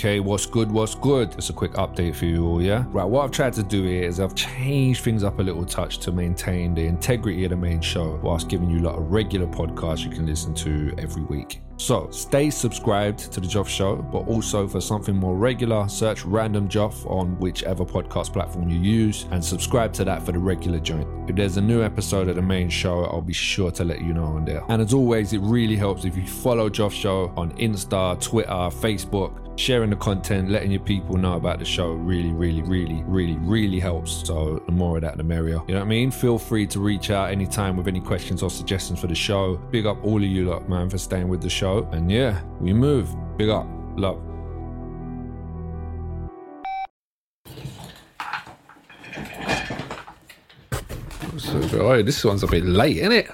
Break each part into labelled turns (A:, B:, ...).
A: UK, what's good, what's good? It's a quick update for you all, yeah? Right, what I've tried to do here is I've changed things up a little touch to maintain the integrity of the main show whilst giving you a lot of regular podcasts you can listen to every week. So stay subscribed to the Joff Show, but also for something more regular, search Random Joff on whichever podcast platform you use and subscribe to that for the regular joint. If there's a new episode of the main show, I'll be sure to let you know on there. And as always, it really helps if you follow Joff Show on Insta, Twitter, Facebook. Sharing the content, letting your people know about the show really, really, really, really, really helps. So the more of that, the merrier. You know what I mean? Feel free to reach out anytime with any questions or suggestions for the show. Big up all of you lot, man, for staying with the show. And yeah, we move. Big up. Love. Oh, this one's a bit late, isn't it?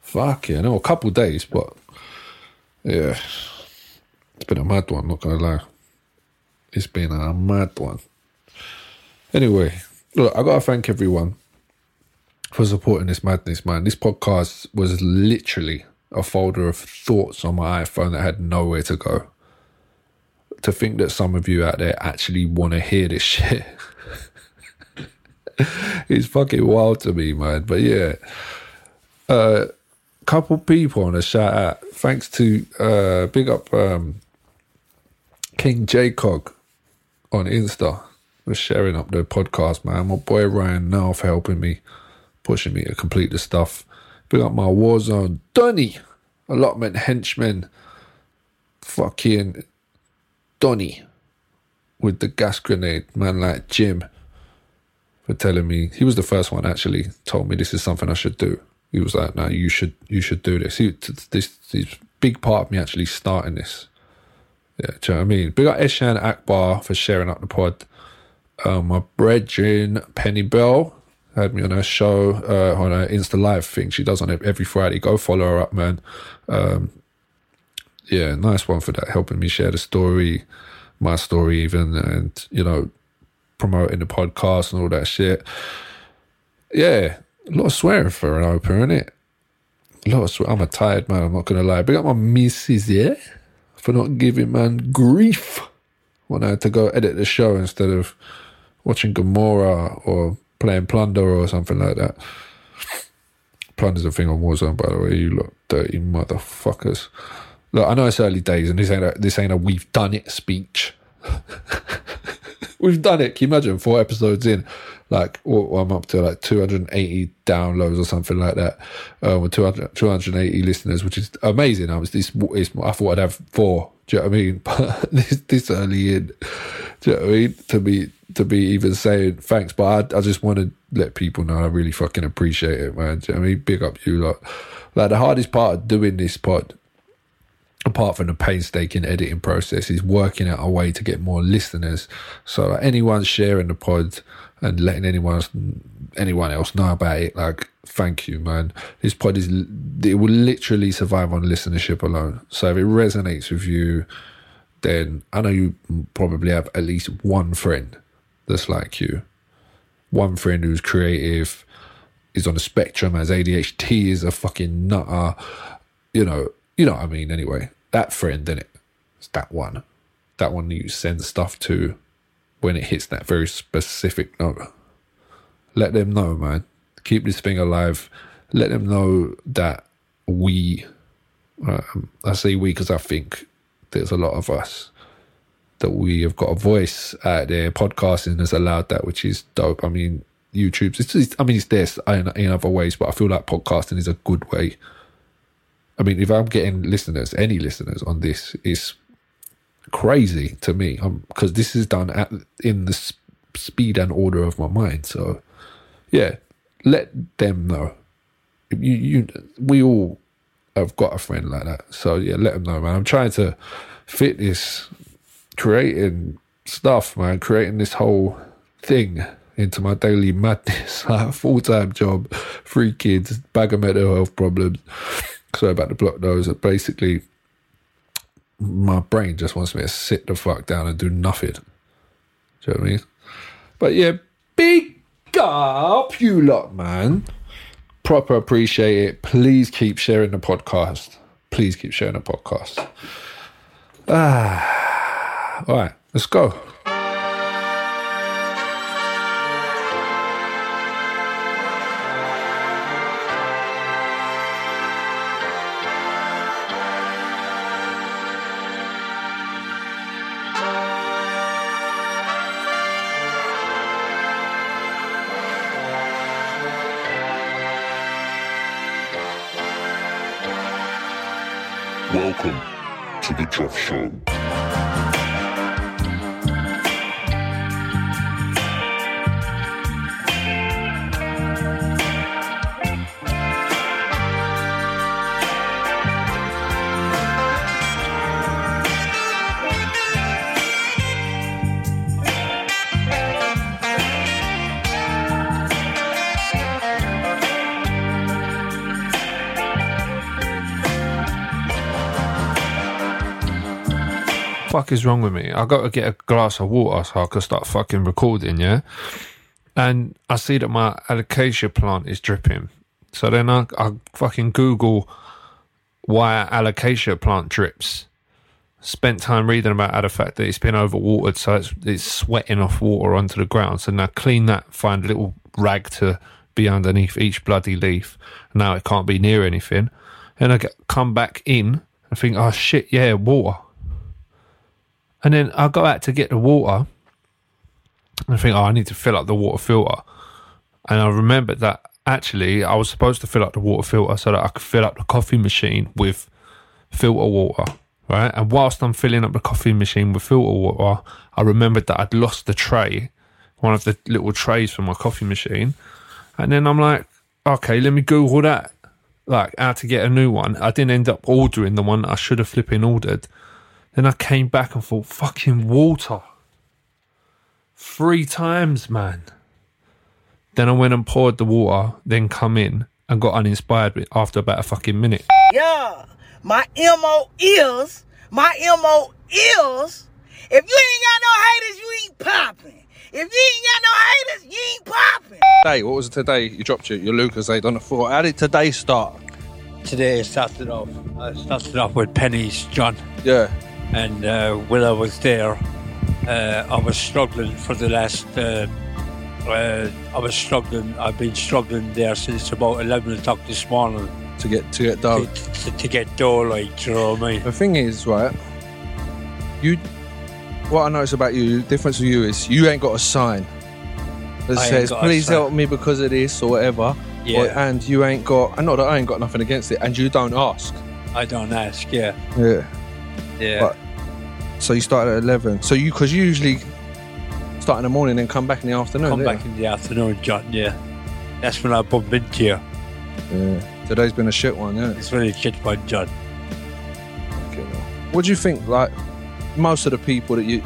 A: Fuck yeah, no, a couple days, but yeah, it's been a mad one. Not gonna lie, it's been a mad one. Anyway, look, I gotta thank everyone for supporting this madness, man. This podcast was literally a folder of thoughts on my iPhone that had nowhere to go. To think that some of you out there actually want to hear this shit. it's fucking wild to me, man. But yeah, a uh, couple people on a shout out. Thanks to uh, big up um, King Jcog on Insta was sharing up the podcast, man. My boy Ryan now for helping me, pushing me to complete the stuff. Big up my Warzone Donny, allotment henchman, fucking Donny with the gas grenade, man like Jim for telling me he was the first one actually told me this is something I should do. He was like, "No, you should you should do this." He, this this big part of me actually starting this. Yeah, do you know what I mean? Big up Eshaan Akbar for sharing up the pod. Um, my brethren Penny Bell had me on her show uh, on her Insta Live thing she does on it every Friday. Go follow her up, man. Um, yeah, nice one for that, helping me share the story, my story even, and you know, promoting the podcast and all that shit. Yeah, a lot of swearing for an opener, innit? A lot of swearing. I'm a tired man, I'm not gonna lie. Big up my missus, yeah? For not giving man grief when I had to go edit the show instead of watching Gomorrah or playing Plunder or something like that. Plunder's a thing on Warzone, by the way. You look dirty motherfuckers. Look, I know it's early days, and this ain't a, this ain't a we've done it speech. we've done it. Can you imagine four episodes in? Like, well, I'm up to like 280 downloads or something like that, um, with 200, 280 listeners, which is amazing. I was this, I thought I'd have four. Do you know what I mean? But this, this early in, do you know what I mean? To be, to be even saying thanks, but I, I just want to let people know I really fucking appreciate it, man. Do you know I mean? Big up you lot. Like, the hardest part of doing this pod apart from the painstaking editing process, is working out a way to get more listeners. So anyone sharing the pod and letting anyone else, anyone else know about it, like thank you, man. This pod is it will literally survive on listenership alone. So if it resonates with you, then I know you probably have at least one friend that's like you, one friend who's creative, is on the spectrum, has ADHD, is a fucking nutter, you know, you know what I mean, anyway. That friend, in it. It's that one. That one you send stuff to when it hits that very specific note. Let them know, man. Keep this thing alive. Let them know that we, um, I say we because I think there's a lot of us, that we have got a voice out there. Podcasting has allowed that, which is dope. I mean, YouTube's, it's, it's I mean, it's this in, in other ways, but I feel like podcasting is a good way I mean, if I'm getting listeners, any listeners on this, is crazy to me um, because this is done at in the speed and order of my mind. So, yeah, let them know. You, you, we all have got a friend like that. So yeah, let them know, man. I'm trying to fit this, creating stuff, man, creating this whole thing into my daily madness. Full time job, three kids, bag of mental health problems sorry about the block nose. Basically, my brain just wants me to sit the fuck down and do nothing. Do you know what I mean? But yeah, big up you lot, man. Proper appreciate it. Please keep sharing the podcast. Please keep sharing the podcast. Ah. All right, let's go. Fuck is wrong with me? I got to get a glass of water so I can start fucking recording, yeah? And I see that my alocasia plant is dripping. So then I, I fucking Google why alocasia plant drips. Spent time reading about how the fact that it's been overwatered, so it's, it's sweating off water onto the ground. So now clean that, find a little rag to be underneath each bloody leaf. Now it can't be near anything. And I get, come back in and think, oh shit, yeah, water. And then I go out to get the water. And I think, oh, I need to fill up the water filter. And I remembered that actually I was supposed to fill up the water filter so that I could fill up the coffee machine with filter water. Right. And whilst I'm filling up the coffee machine with filter water, I remembered that I'd lost the tray, one of the little trays from my coffee machine. And then I'm like, okay, let me Google that. Like how to get a new one. I didn't end up ordering the one I should have flipping ordered. Then I came back and thought, fucking water. Three times, man. Then I went and poured the water, then come in and got uninspired after about a fucking minute.
B: Yeah, my MO is, my MO is, if you ain't got no haters, you ain't popping. If you ain't got no haters, you ain't popping.
C: Today, what was it today? You dropped your, your Lucozade on the floor. How did today start?
D: Today I started off. Uh, I started off with pennies, John,
C: Yeah.
D: And uh, when I was there, uh, I was struggling for the last. Uh, uh, I was struggling. I've been struggling there since about eleven o'clock this morning
C: To get to get
D: to,
C: done.
D: to, to get dough. Like, you know what I mean?
C: The thing is, right? You, what I notice about you, the difference with you is you ain't got a sign that
D: I
C: says, "Please help me because of this" or whatever.
D: Yeah.
C: Or- and you ain't got. And not that I ain't got nothing against it, and you don't ask.
D: I don't ask. Yeah,
C: Yeah.
D: Yeah.
C: But- So you started at eleven. So you, because you usually start in the morning and come back in the afternoon.
D: Come back in the afternoon, John. Yeah, that's when I bump into you.
C: you? Yeah. Today's been a shit one, yeah.
D: It's really shit fun, John.
C: Hell. What do you think? Like most of the people that you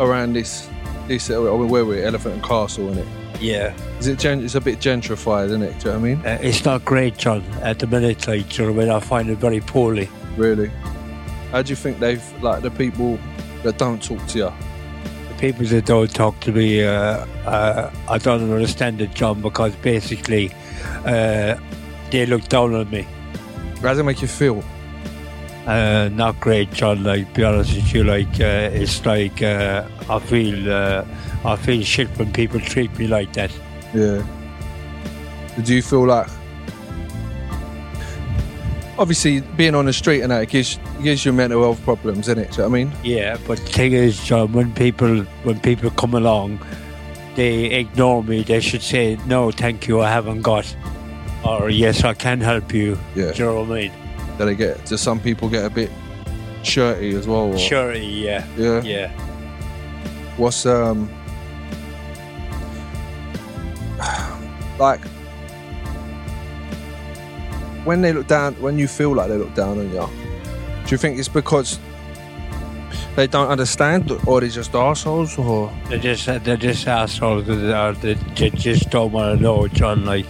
C: around this this uh, where we're Elephant and Castle, in it
D: Yeah,
C: is it? Gen- it's a bit gentrified, isn't it? Do you know what I mean?
D: uh, it's not great, John. At the minute, like, you know what I mean? I find it very poorly.
C: Really? How do you think they've like the people that don't talk to you?
D: The people that don't talk to me, uh, uh, I don't understand it, John, because basically uh, they look down on me.
C: How does it make you feel?
D: Uh, not great, John. Like, be honest with you, like uh, it's like uh, I feel uh, I feel shit when people treat me like that.
C: Yeah. Do you feel like? Obviously, being on the street and that it gives gives you mental health problems, innit? Do you know what I mean?
D: Yeah, but the thing is, John, when people when people come along, they ignore me. They should say, "No, thank you, I haven't got," or "Yes, I can help you."
C: Yeah.
D: Do you know what I mean?
C: Do they get? Do some people get a bit shirty as well? Or,
D: Sure, yeah,
C: Yeah.
D: yeah.
C: What's um like when they look down when you feel like they look down on you? Do you think it's because they don't understand or they're just assholes or
D: They're just they're just assholes. They, they, they just don't want to know, John. Like,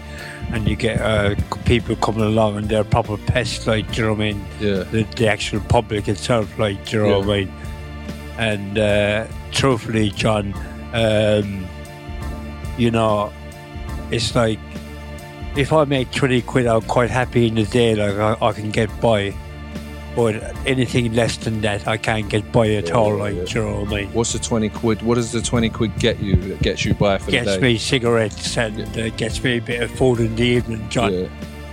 D: and you get uh, people coming along and they're proper pests. Like, do you know what I mean?
C: yeah
D: The, the actual public itself. Like, do you know what I mean? And uh, truthfully, John, um, you know, it's like if I make twenty quid, I'm quite happy in the day. Like, I, I can get by. But anything less than that, I can't get by at all. Like,
C: yeah.
D: you know what I mean?
C: What's the twenty quid? What does the twenty quid get you? That gets you by for
D: Gets
C: the day?
D: Gets me cigarettes and uh, gets me a bit of food in the evening, John.
C: Yeah,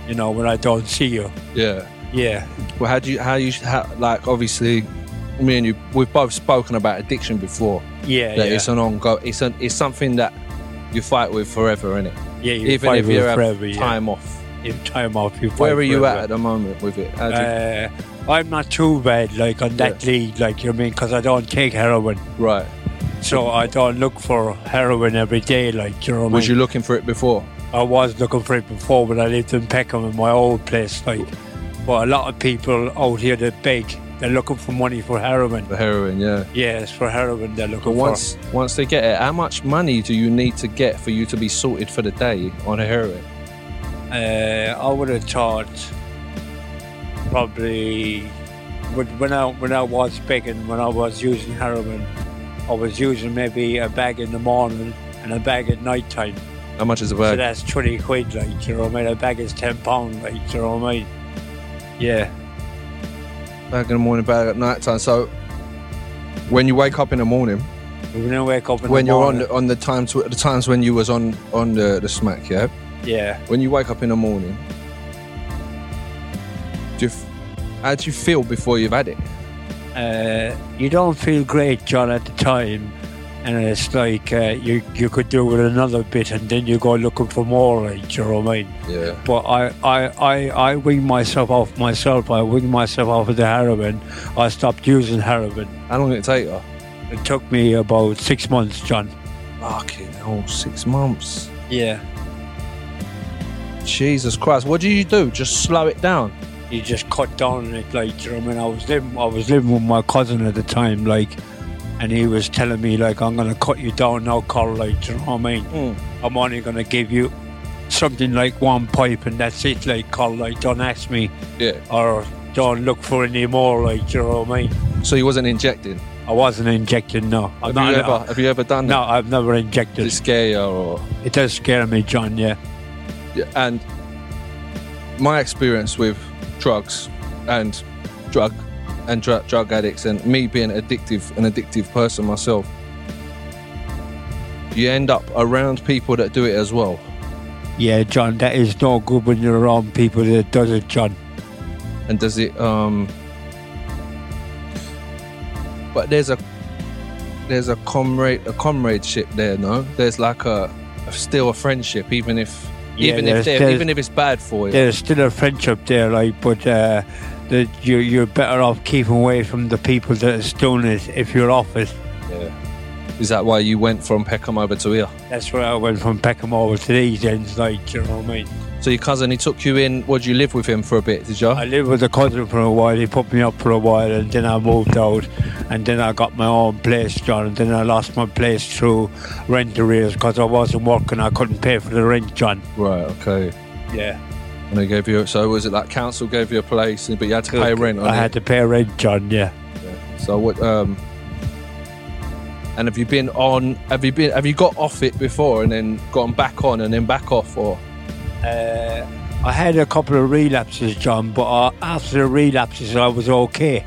D: You know, when I don't see you.
C: yeah.
D: Yeah,
C: Well, how do you? How you? How, like, obviously, me and you, we've both spoken about addiction before.
D: yeah,
C: That
D: yeah.
C: it's an ongoing. It's an. It's something that you fight with forever, innit?
D: Yeah
C: Even if
D: with
C: you
D: it
C: have
D: forever, yeah.
C: time off.
D: If time off, you
C: Where are you
D: forever.
C: at at the moment with it? How do you,
D: Uh, I'm not too bad, like on that lead, like you know I mean, because I don't take heroin,
C: right.
D: so I don't look for heroin every day, like you know what I
C: Was
D: mean.
C: you looking for it before?
D: I was looking for it before when I lived in Peckham in my old place, like. But a lot of people out here that beg, they're looking for money for heroin.
C: For heroin, yeah.
D: Yes, for heroin they're
C: But
D: looking
C: once once they get it, how much money do you need to get for you to be sorted for the day on a heroin?
D: Uh, I would have thought probably when I when I was begging, when I was using heroin, I was using maybe a bag in the morning and a bag at night time.
C: How much is a
D: So
C: bag?
D: that's 20 quid, like, you know what I mean? A bag is 10 pound, like, you know what I mean? Yeah.
C: Bag in the morning, bag at night time. So when you wake up in the morning,
D: When I wake up in
C: when
D: the
C: you're on
D: morning,
C: the, on the times the times when you was on on the, the smack, yeah.
D: yeah.
C: When you wake up in the morning, do you, how do you feel before you've had it?
D: Uh, you don't feel great, John, at the time. And it's like uh, you you could do with another bit, and then you go looking for more, like, you know what I mean?
C: Yeah.
D: But I, I, I, I wing myself off myself. I wing myself off of the heroin. I stopped using heroin.
C: How long did it take you?
D: It took me about six months, John.
C: Fucking hell, six months.
D: Yeah.
C: Jesus Christ. What do you do? Just slow it down.
D: you just cut down on it like you know what I mean I was living I was living with my cousin at the time like and he was telling me like I'm gonna cut you down now Carl like you know what I mean
C: Mm.
D: I'm only gonna give you something like one pipe and that's it like Carl like don't ask me
C: Yeah.
D: or don't look for any more like you know what I mean
C: So you wasn't injecting.
D: I wasn't injecting no
C: Have
D: not
C: you ever have you ever done
D: no
C: that?
D: I've never injected
C: it scare you or
D: it does scare me John yeah
C: Yeah, and my experience with drugs and drug and drug drug addicts and me being addictive an addictive person myself you end up around people that do it as well.
D: Yeah John that is not good when you're around people that does it John.
C: And does it um but there's a there's a comrade a comradeship there no? There's like a, a still a friendship even if
D: Yeah,
C: even if even if it's bad for you.
D: there's still a friendship there, like, but uh, that you you're better off keeping away from the people that is doing it if you're off it.
C: yeah. is that why you went from Peckham over to here
D: That's where I went from Peckham over to these ends, like, you know what I mean?
C: So your cousin, he took you in. Would you live with him for a bit? Did you?
D: I lived with a cousin for a while. He put me up for a while, and then I moved out, and then I got my own place, John. And then I lost my place through rent arrears because I wasn't working. I couldn't pay for the rent, John.
C: right. Okay.
D: Yeah,
C: And they gave you. So was it like council gave you a place, but you had to pay rent on
D: I
C: it?
D: had to pay rent, John. Yeah.
C: So what? Um. And have you been on? Have you been? Have you got off it before and then gone back on and then back off? Or
D: Uh, I had a couple of relapses, John, but uh, after the relapses, I was okay.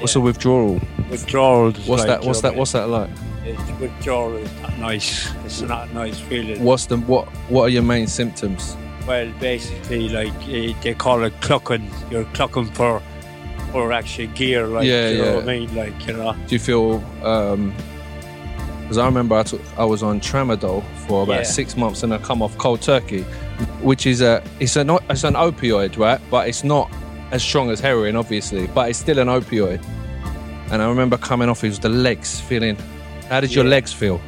C: what's a withdrawal?
D: Withdrawal.
C: What's
D: like,
C: that? What's that? What's that like?
D: It's withdrawal is not nice. It's not a nice feeling.
C: What's the what? What are your main symptoms?
D: Well, basically, like eh, they call it clucking. You're clucking for for actually gear, like
C: Yeah,
D: you know
C: yeah.
D: what I mean, like you know.
C: Do you feel? um Because I remember I took I was on tramadol for about
D: Yeah.
C: six months and I come off cold turkey, which is a it's an it's an opioid, right? But it's not as strong as heroin, obviously, but it's still an opioid. And I remember coming off, it was the legs feeling. How did your legs feel?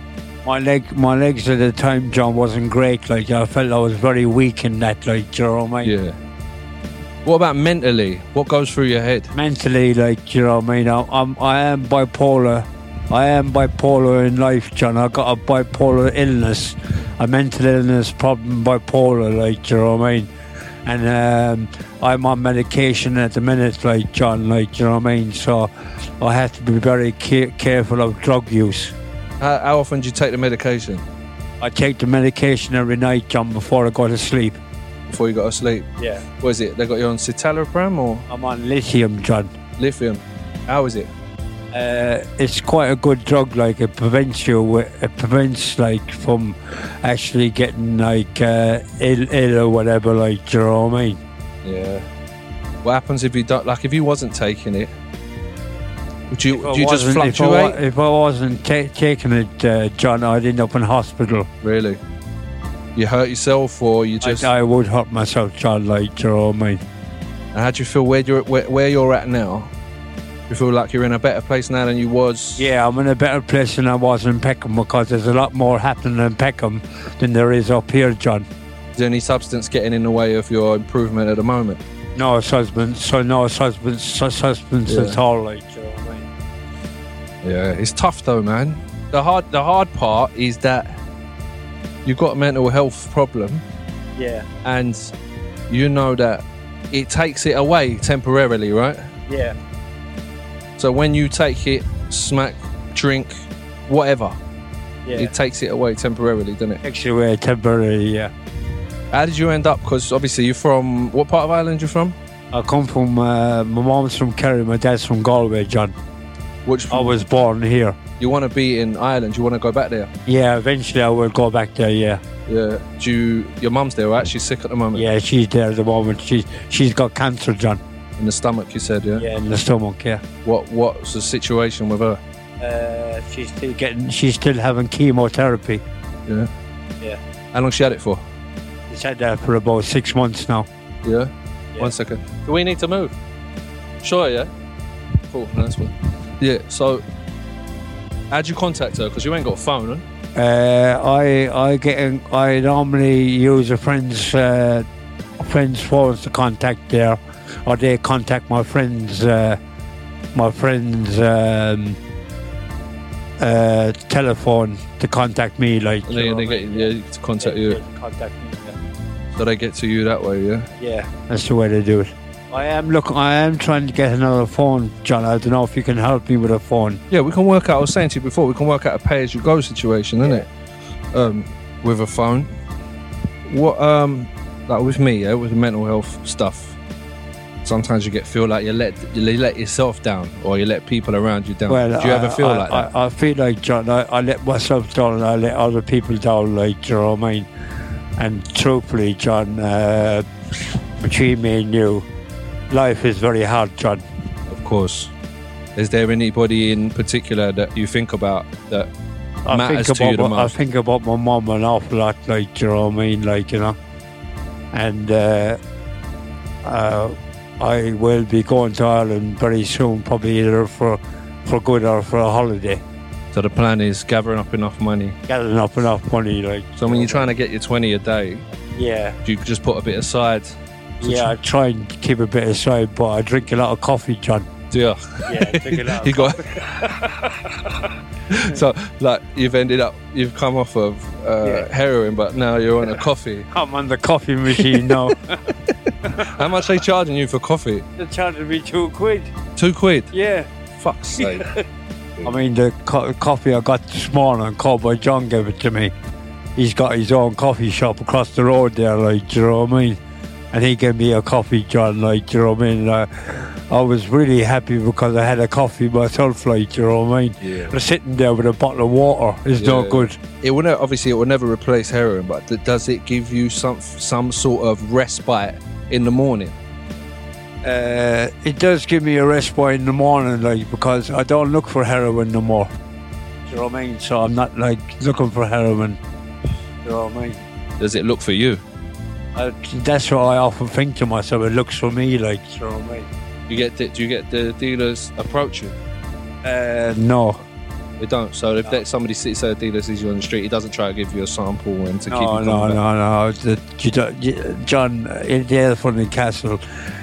D: My leg, my legs at the time, John, wasn't great. Like I felt I was very weak in that. Like you know what I mean.
C: Yeah. What about mentally? What goes through your head?
D: mentally, like you know, what I mean, I'm, I'm I am bipolar. I am bipolar in life, John. I got a bipolar illness, a mental illness problem, bipolar, like you know what I mean. And um, I'm on medication at the minute, like John, like you know what I mean. So I have to be very ca- careful of drug use.
C: How, how often do you take the medication?
D: I take the medication every night, John, before I go to sleep.
C: before you go to sleep.
D: Yeah.
C: What is it? They got you on citalopram or
D: I'm on lithium, John.
C: lithium? How is it?
D: Uh, it's quite a good drug. Like it prevents you. It prevents like from actually getting like uh, ill, ill or whatever. Like, do you know what I mean?
C: Yeah. What happens if you don't like if you wasn't taking it? Would you would you just
D: wasn't- if I
C: fluctuate?
D: If I, wasn't ta- taking it, uh, John, I'd end up in hospital.
C: Really? You hurt yourself or you just
D: I, I would hurt myself, John. Like, do you know what I mean?
C: And how do you feel where you're where, where you're at now? You feel like you're in a better place now than you was.
D: Yeah, I'm in a better place than I was in Peckham because there's a lot more happening in Peckham than there is up here, John.
C: Is there any substance getting in the way of your improvement at the moment?
D: No substance, so no substance, su- substance
C: Yeah.
D: at all. Like,
C: Yeah, it's tough though, man. The hard the hard part is that you've got a mental health problem
D: Yeah,
C: and you know that it takes it away temporarily, right?
D: yeah,
C: So when you take it, smack, drink, whatever,
D: yeah.
C: it takes it away temporarily, doesn't it?
D: takes you away temporarily. Yeah,
C: How did you end up? Because obviously you're from what part of Ireland? You're from?
D: I come from. Uh, my mom's from Kerry, my dad's from Galway, John.
C: Which
D: I was born here.
C: you want to be in Ireland? You want to go back there?
D: Yeah, eventually I will go back there. Yeah,
C: Yeah. Do you, your mum's there, right? She's sick at the moment.
D: yeah. She's there at the moment. She's she's got cancer, John.
C: In the stomach, you said, yeah.
D: Yeah, in the stomach. Yeah.
C: What What's the situation with her?
D: Uh, she's still getting. She's still having chemotherapy.
C: Yeah.
D: Yeah.
C: How long she had it for?
D: She's had that for about six months now.
C: Yeah.
D: Yeah.
C: One second. Do we need to move? Sure. Yeah. Cool. Nice one. Yeah. So, how'd you contact her? Because you ain't got a phone, huh?
D: Uh, I I get in, I normally use a friend's uh, friend's phones to contact there, or they contact my friend's uh, my friend's um, uh, telephone to contact me. Like
C: And they,
D: you know
C: they get yeah, to contact you,
D: contact me.
C: so they get to you that way. Yeah.
D: yeah, that's the way they do it. I am looking. I am trying to get another phone, John. I don't know if you can help me with a phone.
C: Yeah, we can work out. I was saying to you before, we can work out a pay-as-you-go situation, isn't it? Um, with a phone. What um, like with me, yeah, with the mental health stuff. Sometimes you get feel like you let you let yourself down, or you let people around you down. Do you ever feel
D: I,
C: like
D: I,
C: that?
D: I feel like John. I, I let myself down. and I let other people down. Like you know what I mean? And truthfully, John, uh, between me and you, life is very hard, John.
C: of course. Is there anybody in particular that you think about that
D: I
C: matters
D: think
C: to you the
D: my, I think about my mum an awful lot. Like you know what I mean? Like you know, and uh, uh, I will be going to Ireland very soon, probably either for for good or for a holiday.
C: So the plan is gathering up enough money.
D: Gathering up enough money, like
C: So when you're trying to get your 20 a day,
D: yeah.
C: do you just put a bit aside?
D: Yeah, I try and keep a bit aside, but I drink a lot of coffee, John.
C: Do you?
D: Yeah, I drink a lot.
C: you got so like you've ended up you've come off of uh,
D: Yeah.
C: heroin but now you're on a coffee
D: I'm on the coffee machine now.
C: how much are they charging you for coffee
D: They're charging me two quid.
C: two quid
D: Yeah.
C: fuck's sake
D: I mean, the co- coffee I got this morning, Cowboy John gave it to me. He's got his own coffee shop across the road there, like, do you know what I mean? And he gave me a coffee, John, like, you know what I mean? Uh, I was really happy because I had a coffee myself, like, you know what I mean?
C: Yeah.
D: But sitting there with a bottle of water is no
C: Yeah.
D: good.
C: it will ne- obviously it will never replace heroin but th- does it give you some some sort of respite in the morning
D: Uh, it does give me a respite in the morning, like because I don't look for heroin no more. Do you know what I mean? So I'm not like looking for heroin. Do you know what I mean?
C: does it look for you
D: Uh, that's what I often think to myself. It looks for me, like. Do you know what I mean?
C: you get the, do you get the dealers approach you
D: Uh, no,
C: they don't so if that somebody sits at a dealer sees you on the street he doesn't try to give you a sample and to keep
D: no,
C: you
D: no,
C: coming
D: no,
C: back.
D: no. The, you don't, you, John, in the Elephant and Castle,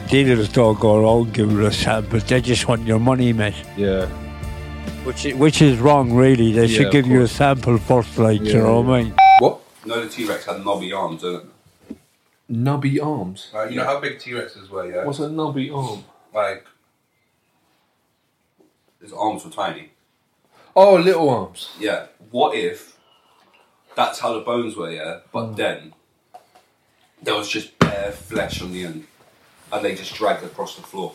D: dealers don't go around giving us samples. They just want your money, mate.
C: yeah
D: Which is, which is wrong, really. They
C: Yeah,
D: should give you a sample first, like.
C: Yeah,
D: you know what I mean?
E: What? No, the T Rex had knobby arms, didn't it?
A: Nubby arms.
E: You know how big T Rexes were, yeah?
A: What's a nubby arm?
E: Like, his arms were tiny.
A: Oh, little arms.
E: Yeah. What if that's how the bones were, yeah? But hmm. then there was just bare flesh on the end, and they just dragged across the floor,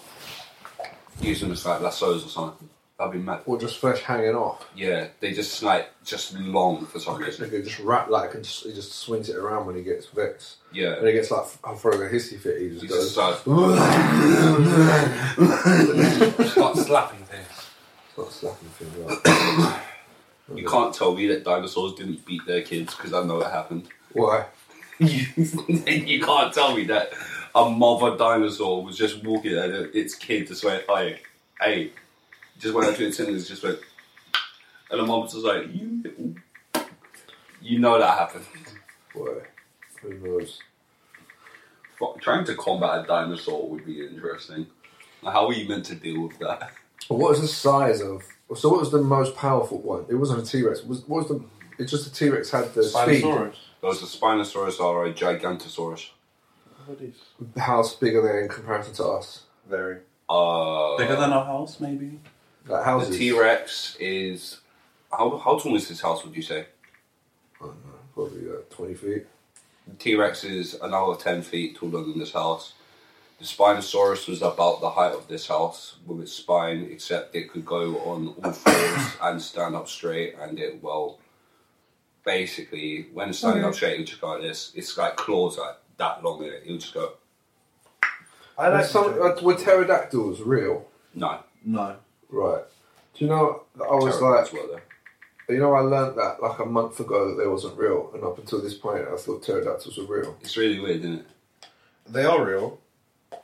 E: using it as like lassos or something. That'd be mad.
A: Or just flesh hanging off.
E: Yeah, they just like just long for some
A: They
E: reason.
A: could just wrap like and just, he just swings it around when he gets vexed.
E: Yeah,
A: And he gets like I'm throwing a hissy fit. He just
E: he
A: goes.
E: just starts start slapping things.
A: Start slapping things up.
E: You can't tell me that dinosaurs didn't beat their kids because I know it happened.
A: Why?
E: you, can't tell me that a mother dinosaur was just walking at its kid just went, hey, hey, just went up to its and just went, and the mom was just like, you, you know that happened.
A: Why? Who knows?
E: Fuck, Trying to combat a dinosaur would be interesting. Like, how are you meant to deal with that?
A: What was the size of? So what was the most powerful one? It wasn't a T Rex. Was what was the? It's just the T Rex had the speed.
F: Spinosaurus.
E: There was a Spinosaurus or a Gigantosaurus.
F: What is?
A: How big are they in comparison to us?
F: Very.
E: Uh,
F: Bigger than our house, maybe?
A: Like
E: the. T Rex is. How, how tall is this house, would you say?
A: I don't know, probably like twenty feet.
E: T Rex is another 10 feet taller than this house. The Spinosaurus was about the height of this house with its spine, except it could go on all fours and stand up straight, and it, well, basically, when standing up straight, it would just go like this. It's like claws like that long in it. It would just go,
F: I
A: And some, uh, were pterodactyls real?
E: no.
F: No.
A: Right. Do you know? I was
E: Pterodactyls
A: like,
E: were there.
A: you know, I learned that like a month ago that they wasn't real, and up until this point, I thought pterodactyls were real.
E: It's really weird, isn't it?
F: They are real.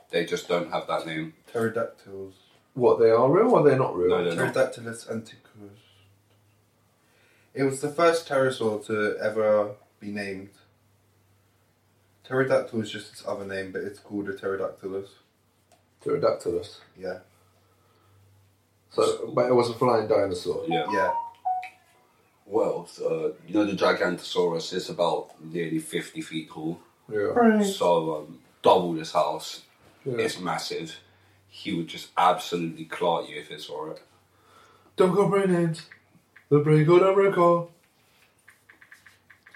E: They just don't have that name.
F: Pterodactyls.
A: What they are real or they're not real?
E: No, they're not.
F: Pterodactylus antiquus. It was the first pterosaur to ever be named. Pterodactyl is just its other name, but it's called a pterodactylus.
A: Pterodactylus.
F: Yeah.
A: So, but it was a flying dinosaur.
E: Yeah.
F: Yeah.
E: Well, uh, you know, the Gigantosaurus is about nearly 50 feet tall.
A: Yeah.
E: So, um, double this house.
A: yeah.
E: It's massive. He would just absolutely clot you if it saw it.
A: Don't go names. The break of the record.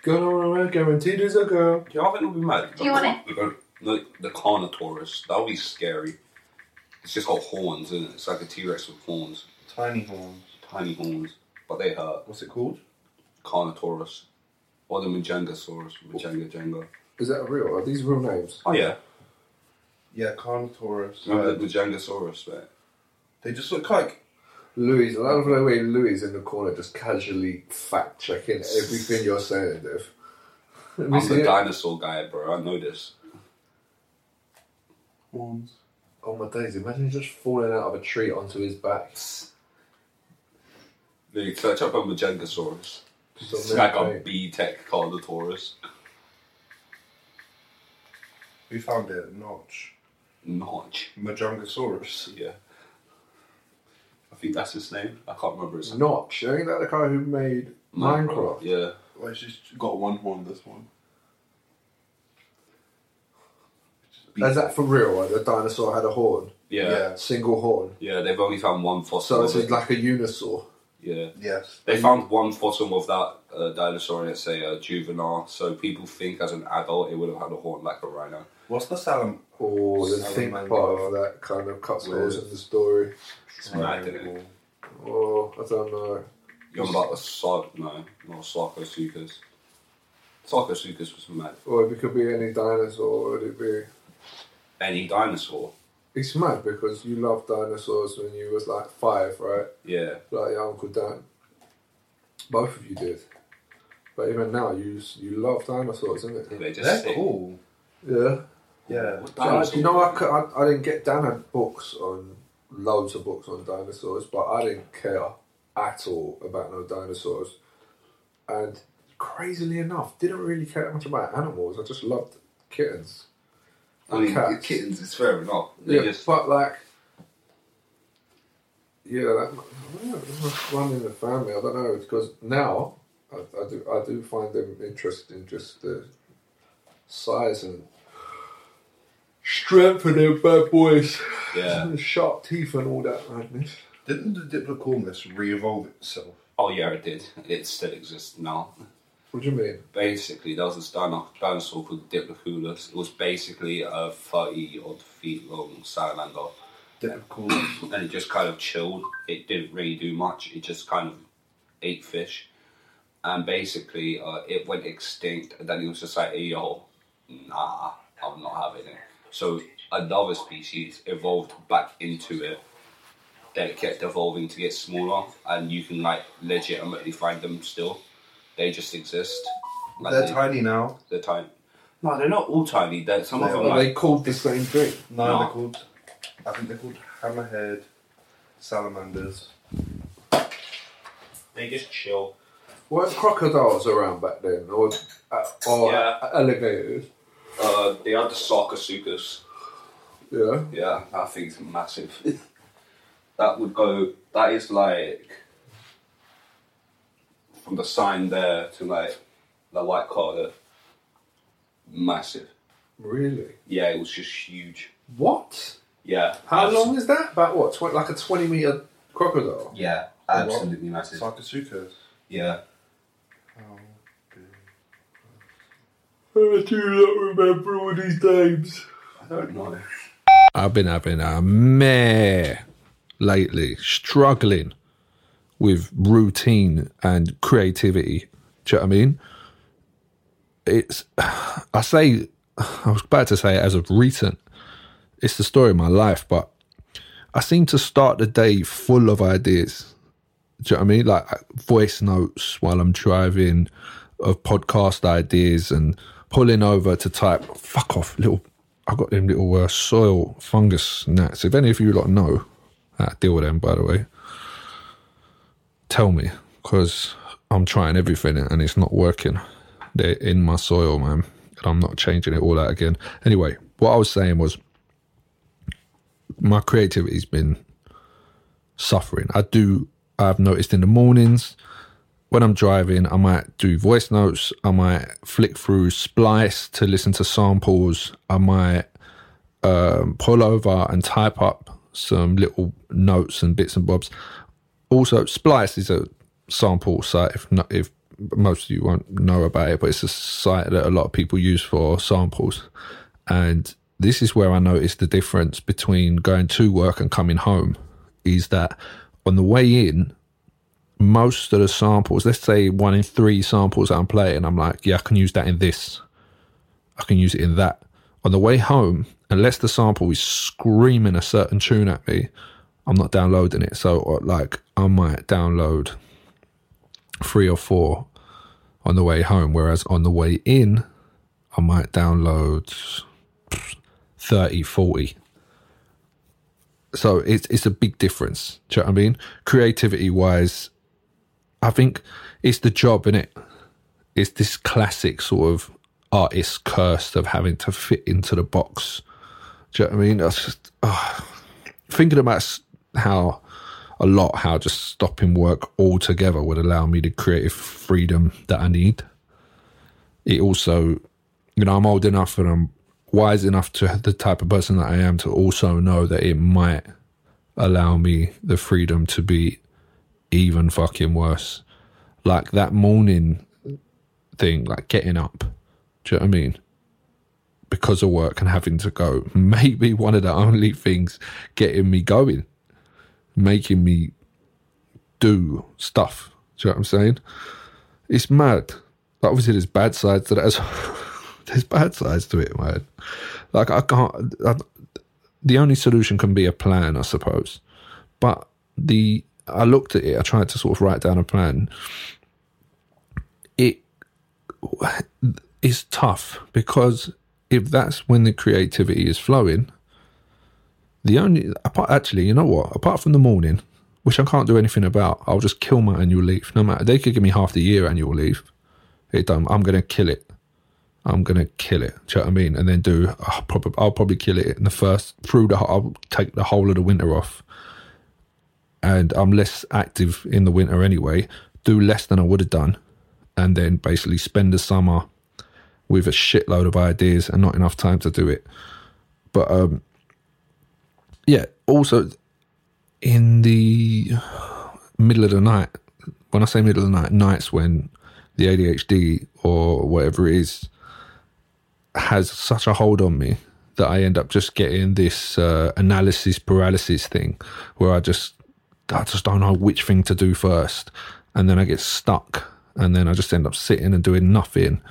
A: Go on, guaranteed is a girl.
E: Yeah, I think it would be mad.
G: Do you want it?
E: it? No, the Carnotaurus. That would be scary. It's just got horns, isn't it? It's like a T Rex with horns.
F: Tiny horns.
E: Tiny horns. But they hurt.
F: What's it called?
E: Carnotaurus. Or the Majengasaurus. Majanga Jenga.
A: Is that real? Are these real names?
E: Oh, yeah.
F: Yeah, Carnotaurus.
E: Remember the Majengasaurus, mate?
F: they just look like.
A: Louis, I love the way Louis in the corner just casually fact checking everything you're saying, Dev.
E: I'm the
A: it.
E: dinosaur guy, bro. I know this.
F: Horns.
A: Oh my days, imagine just falling out of a tree onto his back.
E: Look, search up on Majengasaurus.
A: Just on
E: It's
A: their
E: like a
A: back.
E: B Tech Carnotaurus.
F: We found it. Notch.
E: Notch.
F: Majangasaurus.
E: Yeah. I think that's his name. I can't remember his name.
A: Notch, ain't that the guy who made Minecraft?
E: Yeah.
F: Well, it's just got one horn, this one.
A: Is that for real? Like the dinosaur had a horn,
E: Yeah.
F: Yeah.
A: single horn.
E: Yeah, they've only found one fossil.
A: So
E: of
A: it's
E: it.
A: like a unisaur.
E: yeah.
F: Yes.
E: They found one fossil of that uh, dinosaur and it's say a uh, juvenile, so people think as an adult it would have had a horn like a rhino.
F: What's the salam?
A: Or the think
F: Salamander.
A: part of that kind of cuts holes in the story.
E: It's mad, isn't it?
A: Oh, I don't know.
E: You're on about the Sark, no, not Sarcosuchus. Sarcosuchus was mad.
A: Or if it could be any dinosaur, would it be?
E: Any dinosaur.
A: It's mad because you loved dinosaurs when you was like five, right?
E: Yeah.
A: Like your uncle Dan. Both of you did. But even now, you you love dinosaurs, isn't it?
E: They're just
F: They're
E: sick.
F: cool.
A: Yeah.
F: Yeah.
E: What
A: you know-
E: dinosaur?
A: you know, I, I, I didn't get Dan had books on loads of books on dinosaurs, but I didn't care at all about no dinosaurs. And crazily enough, didn't really care that much about animals. I just loved kittens.
E: I mean,
A: Cats.
E: kittens is fair enough. They
A: Yeah,
E: just
A: but like, yeah, that mu- that must run in the family. I don't know because now I, I do I do find them interesting. Just the size and strength of their bad boys.
E: Yeah.
A: the sharp teeth and all that madness.
F: Didn't the Diplocaulus re-evolve itself?
E: Oh yeah, it did. It still exists now.
A: What do you mean?
E: Basically, there was this dino- dinosaur called Diplocaulus. It was basically a 30 odd feet long salamander.
F: Difficult.
E: and it just kind of chilled. It didn't really do much. It just kind of ate fish, and basically uh, it went extinct. And then it was just like, "Yo, nah, I'm not having it." So another species evolved back into it. Then it kept evolving to get smaller, and you can like legitimately find them still. They just exist. Like,
F: They're
E: they-
F: tiny now.
E: They're tiny. No, they're not all tiny. They're, some of them
F: are.
E: like
A: They called the same thing.
F: No,
E: No.
F: they're called. I think they're called hammerhead salamanders.
E: they just chill.
A: Weren't crocodiles around back then, or uh, or
E: Yeah.
A: alligators?
E: Uh, they had the Sarcosuchus.
A: Yeah.
E: Yeah, that thing's massive. that would go. That is like from the sign there to like the white car there. Massive.
A: Really?
E: Yeah, it was just huge.
A: What?
E: Yeah.
A: How
E: abs-
A: long is that? About what? Tw- like a twenty meter crocodile?
E: Yeah, absolutely massive.
F: Sarcosuchus.
E: Yeah.
A: Oh, I do not remember all these names.
E: I don't know.
A: I've been having a mare lately, struggling with routine and creativity. Do you know what I mean? It's, I say, I was about to say it as of recent, it's the story of my life, but I seem to start the day full of ideas. Do you know what I mean? Like uh, voice notes while I'm driving, of podcast ideas and pulling over to type. Fuck off, little. I got them little uh, soil fungus gnats. If any of you lot know how to deal with them, by the way, tell me because I'm trying everything and it's not working. They're in my soil, man. And I'm not changing it all out again. Anyway, what I was saying was my creativity's been suffering. I do, I've noticed in the mornings when I'm driving, I might do voice notes. I might flick through Splice to listen to samples. I might um, pull over and type up some little notes and bits and bobs. Also, Splice is a sample site. If not, if most of you won't know about it, but it's a site that a lot of people use for samples. And this is where I noticed the difference between going to work and coming home. Is that on the way in, most of the samples, let's say one in three samples I'm playing, I'm like, yeah, I can use that in this. I can use it in that. On the way home, unless the sample is screaming a certain tune at me, I'm not downloading it. So, uh, like, I might download three or four on the way home, whereas on the way in, I might download 30, 40 so it's it's a big difference. Do you know what I mean? Creativity wise, I think it's the job in it. It's this classic sort of artist curse of having to fit into the box. Do you know what I mean? That's just oh, thinking about how a lot how just stopping work altogether would allow me the creative freedom that I need. It also, you know, I'm old enough and I'm wise enough to the type of person that I am to also know that it might allow me the freedom to be even fucking worse. Like that morning thing, like getting up. Do you know what I mean? Because of work and having to go, maybe one of the only things getting me going, making me do stuff. Do you know what I'm saying? It's mad. Obviously, there's bad sides to that as well. there's bad sides to it, man. Like I can't. I, the only solution can be a plan, I suppose. But the I looked at it. I tried to sort of write down a plan. It is tough because if that's when the creativity is flowing, the only apart actually, you know what? Apart from the morning, which I can't do anything about, I'll just kill my annual leave. No matter they could give me half the year annual leave. It done. I'm gonna kill it. I'm gonna kill it. Do you know what I mean? And then do probably I'll probably kill it in the first through the I'll take the whole of the winter off. And I'm less active in the winter anyway. Do less than I would have done, and then basically spend the summer with a shitload of ideas and not enough time to do it. But um, yeah. Also, in the middle of the night, when I say middle of the night, nights when the ADHD or whatever it is has such a hold on me that I end up just getting this uh, analysis paralysis thing where I just I just don't know which thing to do first, and then I get stuck, and then I just end up sitting and doing nothing,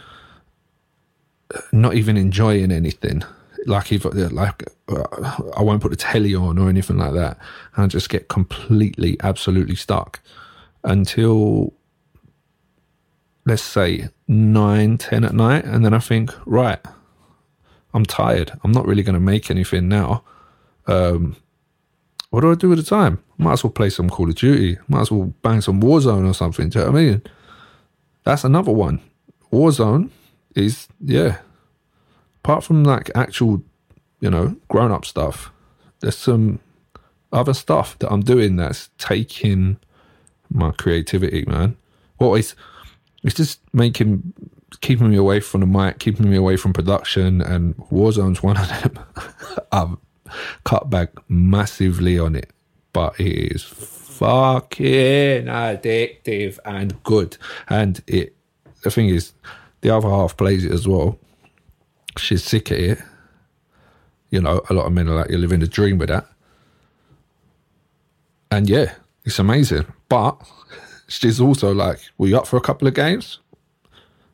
A: not even enjoying anything. Like if like uh, I won't put the telly on or anything like that, and I just get completely, absolutely stuck until let's say nine, ten at night, and then I think, right, I'm tired. I'm not really going to make anything now. Um, what do I do with the time? Might as well play some Call of Duty. Might as well bang some Warzone or something. Do you know what I mean? That's another one. Warzone is yeah. Apart from like actual, you know, grown up stuff, there's some other stuff that I'm doing that's taking my creativity, man. Well, it's it's just making keeping me away from the mic, keeping me away from production, and Warzone's one of them. I've cut back massively on it, but it is fucking addictive and good. And it, the thing is, the other half plays it as well. She's sick at it. You know, a lot of men are like, you're living a dream with that. And yeah, it's amazing. But she's also like, were you up for a couple of games?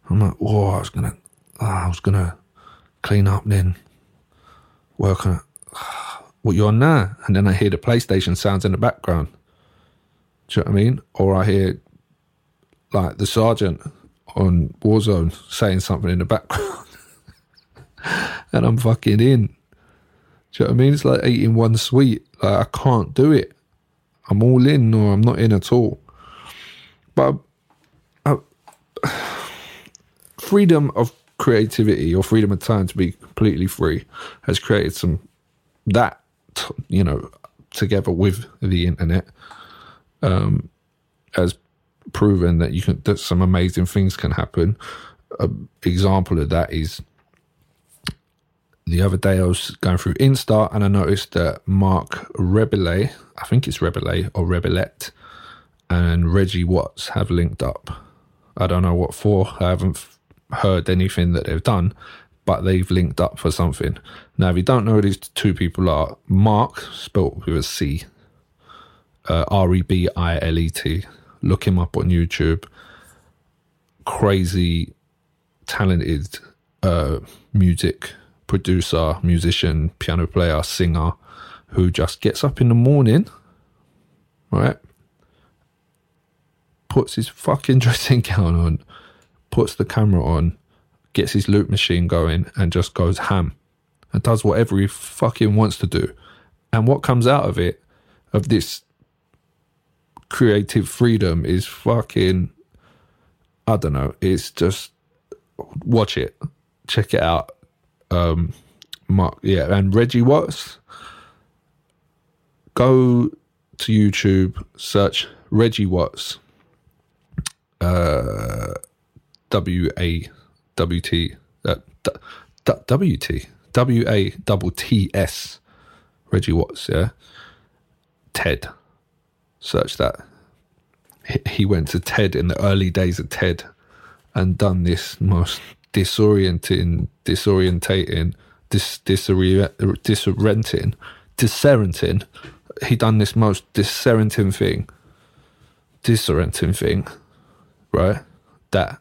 A: I'm like, whoa, I was gonna, oh, I was gonna clean up then, work on it. What you on now? And then I hear the PlayStation sounds in the background. Do you know what I mean? Or I hear like the sergeant on Warzone saying something in the background, and I'm fucking in. Do you know what I mean? It's like eating one sweet. Like I can't do it. I'm all in, or I'm not in at all. But I, freedom of creativity or freedom of time to be completely free has created some that you know together with the internet um has proven that you can that some amazing things can happen an example of that is the other day I was going through Insta and I noticed that Mark Rebele, I think it's Rebele or Rebelette, and Reggie Watts have linked up. I don't know what for. I haven't heard anything that they've done, but they've linked up for something. Now, if you don't know who these two people are, Mark, spelt with a C, uh, R E B I L E T. Look him up on YouTube. Crazy, talented uh, music producer, musician, piano player, singer, who just gets up in the morning, right? Puts his fucking dressing gown on, puts the camera on, gets his loop machine going, and just goes ham and does whatever he fucking wants to do. And what comes out of it, of this creative freedom, is fucking, I don't know, it's just watch it, check it out. Um, Mark, yeah, and Reggie Watts. Go to YouTube, search Reggie Watts, uh, W A W T, uh, T, W A double T S, Reggie Watts, yeah. TED, search that. He went to TED in the early days of TED and done this most disorienting, disorientating, dis, disori- disorienting, disorienting. He done this most disorienting thing, disorienting thing, right? That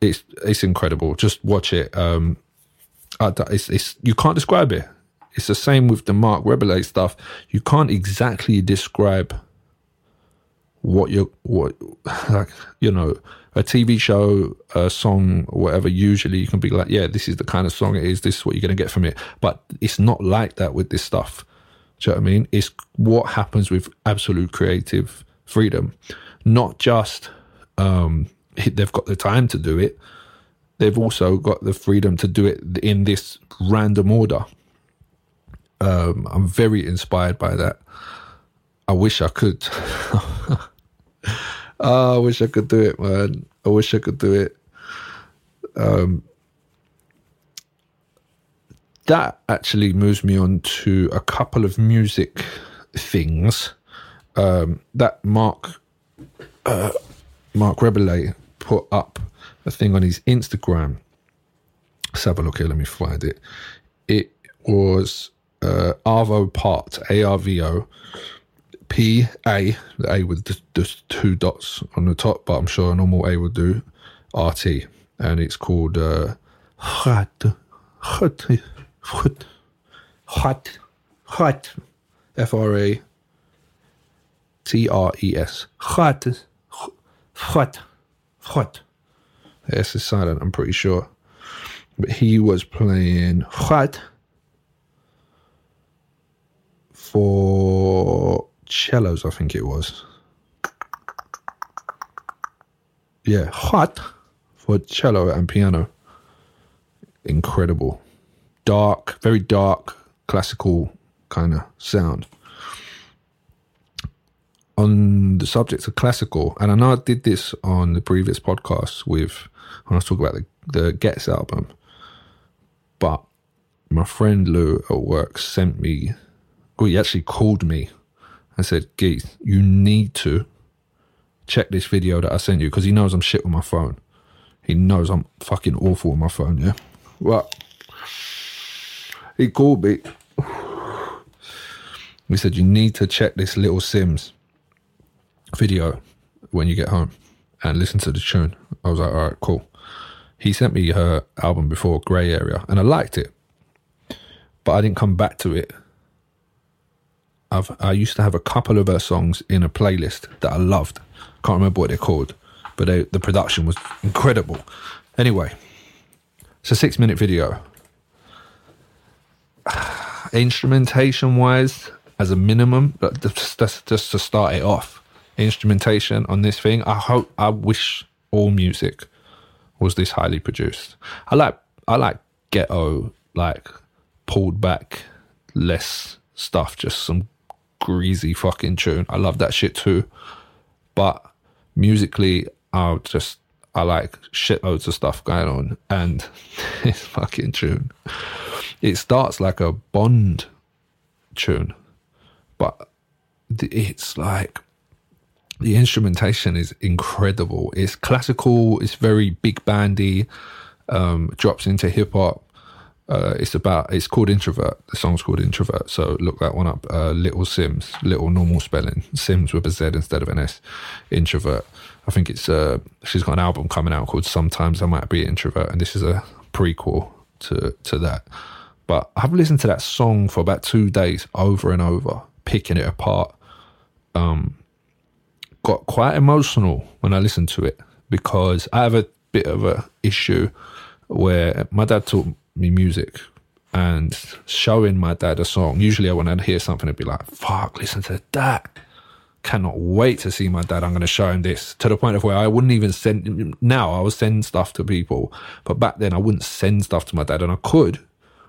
A: it's it's incredible. Just watch it. Um, it's, it's you can't describe it. It's the same with the Mark Rebelate stuff. You can't exactly describe what you're what like you know a TV show, a song, whatever. Usually, you can be like, yeah, this is the kind of song it is. This is what you're going to get from it. But it's not like that with this stuff. Do you know what I mean? It's what happens with absolute creative freedom, not just um, they've got the time to do it. They've also got the freedom to do it in this random order. Um, I'm very inspired by that. I wish I could. Oh, I wish I could do it, man. I wish I could do it. Um, that actually moves me on to a couple of music things um, that Mark uh, Marc Rebillet put up a thing on his Instagram. Let's have a look here. Let me find it. It was uh, Arvo Part, A R V O P A, the A with the, the two dots on the top, but I'm sure a normal A would do, R T. And it's called uh, Hot, Hot, Hot, Hot, Hot, F R A T R E S. Hot, Hot, Hot. S is silent, I'm pretty sure. But he was playing Hot for cellos, I think it was. Yeah, Hot for cello and piano. Incredible. Dark, very dark, classical kind of sound on the subject of classical, and I know I did this on the previous podcast with when I was talking about the, the Gets album, but my friend Lou at work sent me, well, he actually called me and said, Geeth, you need to check this video that I sent you because he knows I'm shit with my phone. He knows I'm fucking awful with my phone, yeah? Well, he called me. He said, You need to check this Little Simz video when you get home and listen to the tune. I was like, all right, cool. He sent me her album before, Grey Area, and I liked it, but I didn't come back to it. I've I used to have a couple of her songs in a playlist that I loved. Can't remember what they're called, but they, the production was incredible. Anyway, it's a six minute video. Instrumentation wise, as a minimum, but just, just, just to start it off, instrumentation on this thing. I hope I wish all music was this highly produced. I like I like ghetto, like pulled back, less stuff, just some greasy fucking tune. I love that shit too. But musically, I just I like shitloads of stuff going on, and this fucking tune. It starts like a Bond tune, but it's like the instrumentation is incredible. It's classical. It's very big bandy. Um, drops into hip hop. Uh, it's about. It's called Introvert. The song's called Introvert. So look that one up. Uh, Little Simz. Little normal spelling. Sims with a Z instead of an S. Introvert. I think it's. Uh, she's got an album coming out called Sometimes I Might Be Introvert, and this is a prequel to to that. But I've listened to that song for about two days over and over, picking it apart. Um, got quite emotional when I listened to it because I have a bit of a issue where my dad taught me music and showing my dad a song. Usually, when I'd hear something, I'd be like, "Fuck, listen to that." Cannot wait to see my dad. I'm going to show him this to the point of where I wouldn't even send. Now I would send stuff to people, but back then I wouldn't send stuff to my dad, and I could,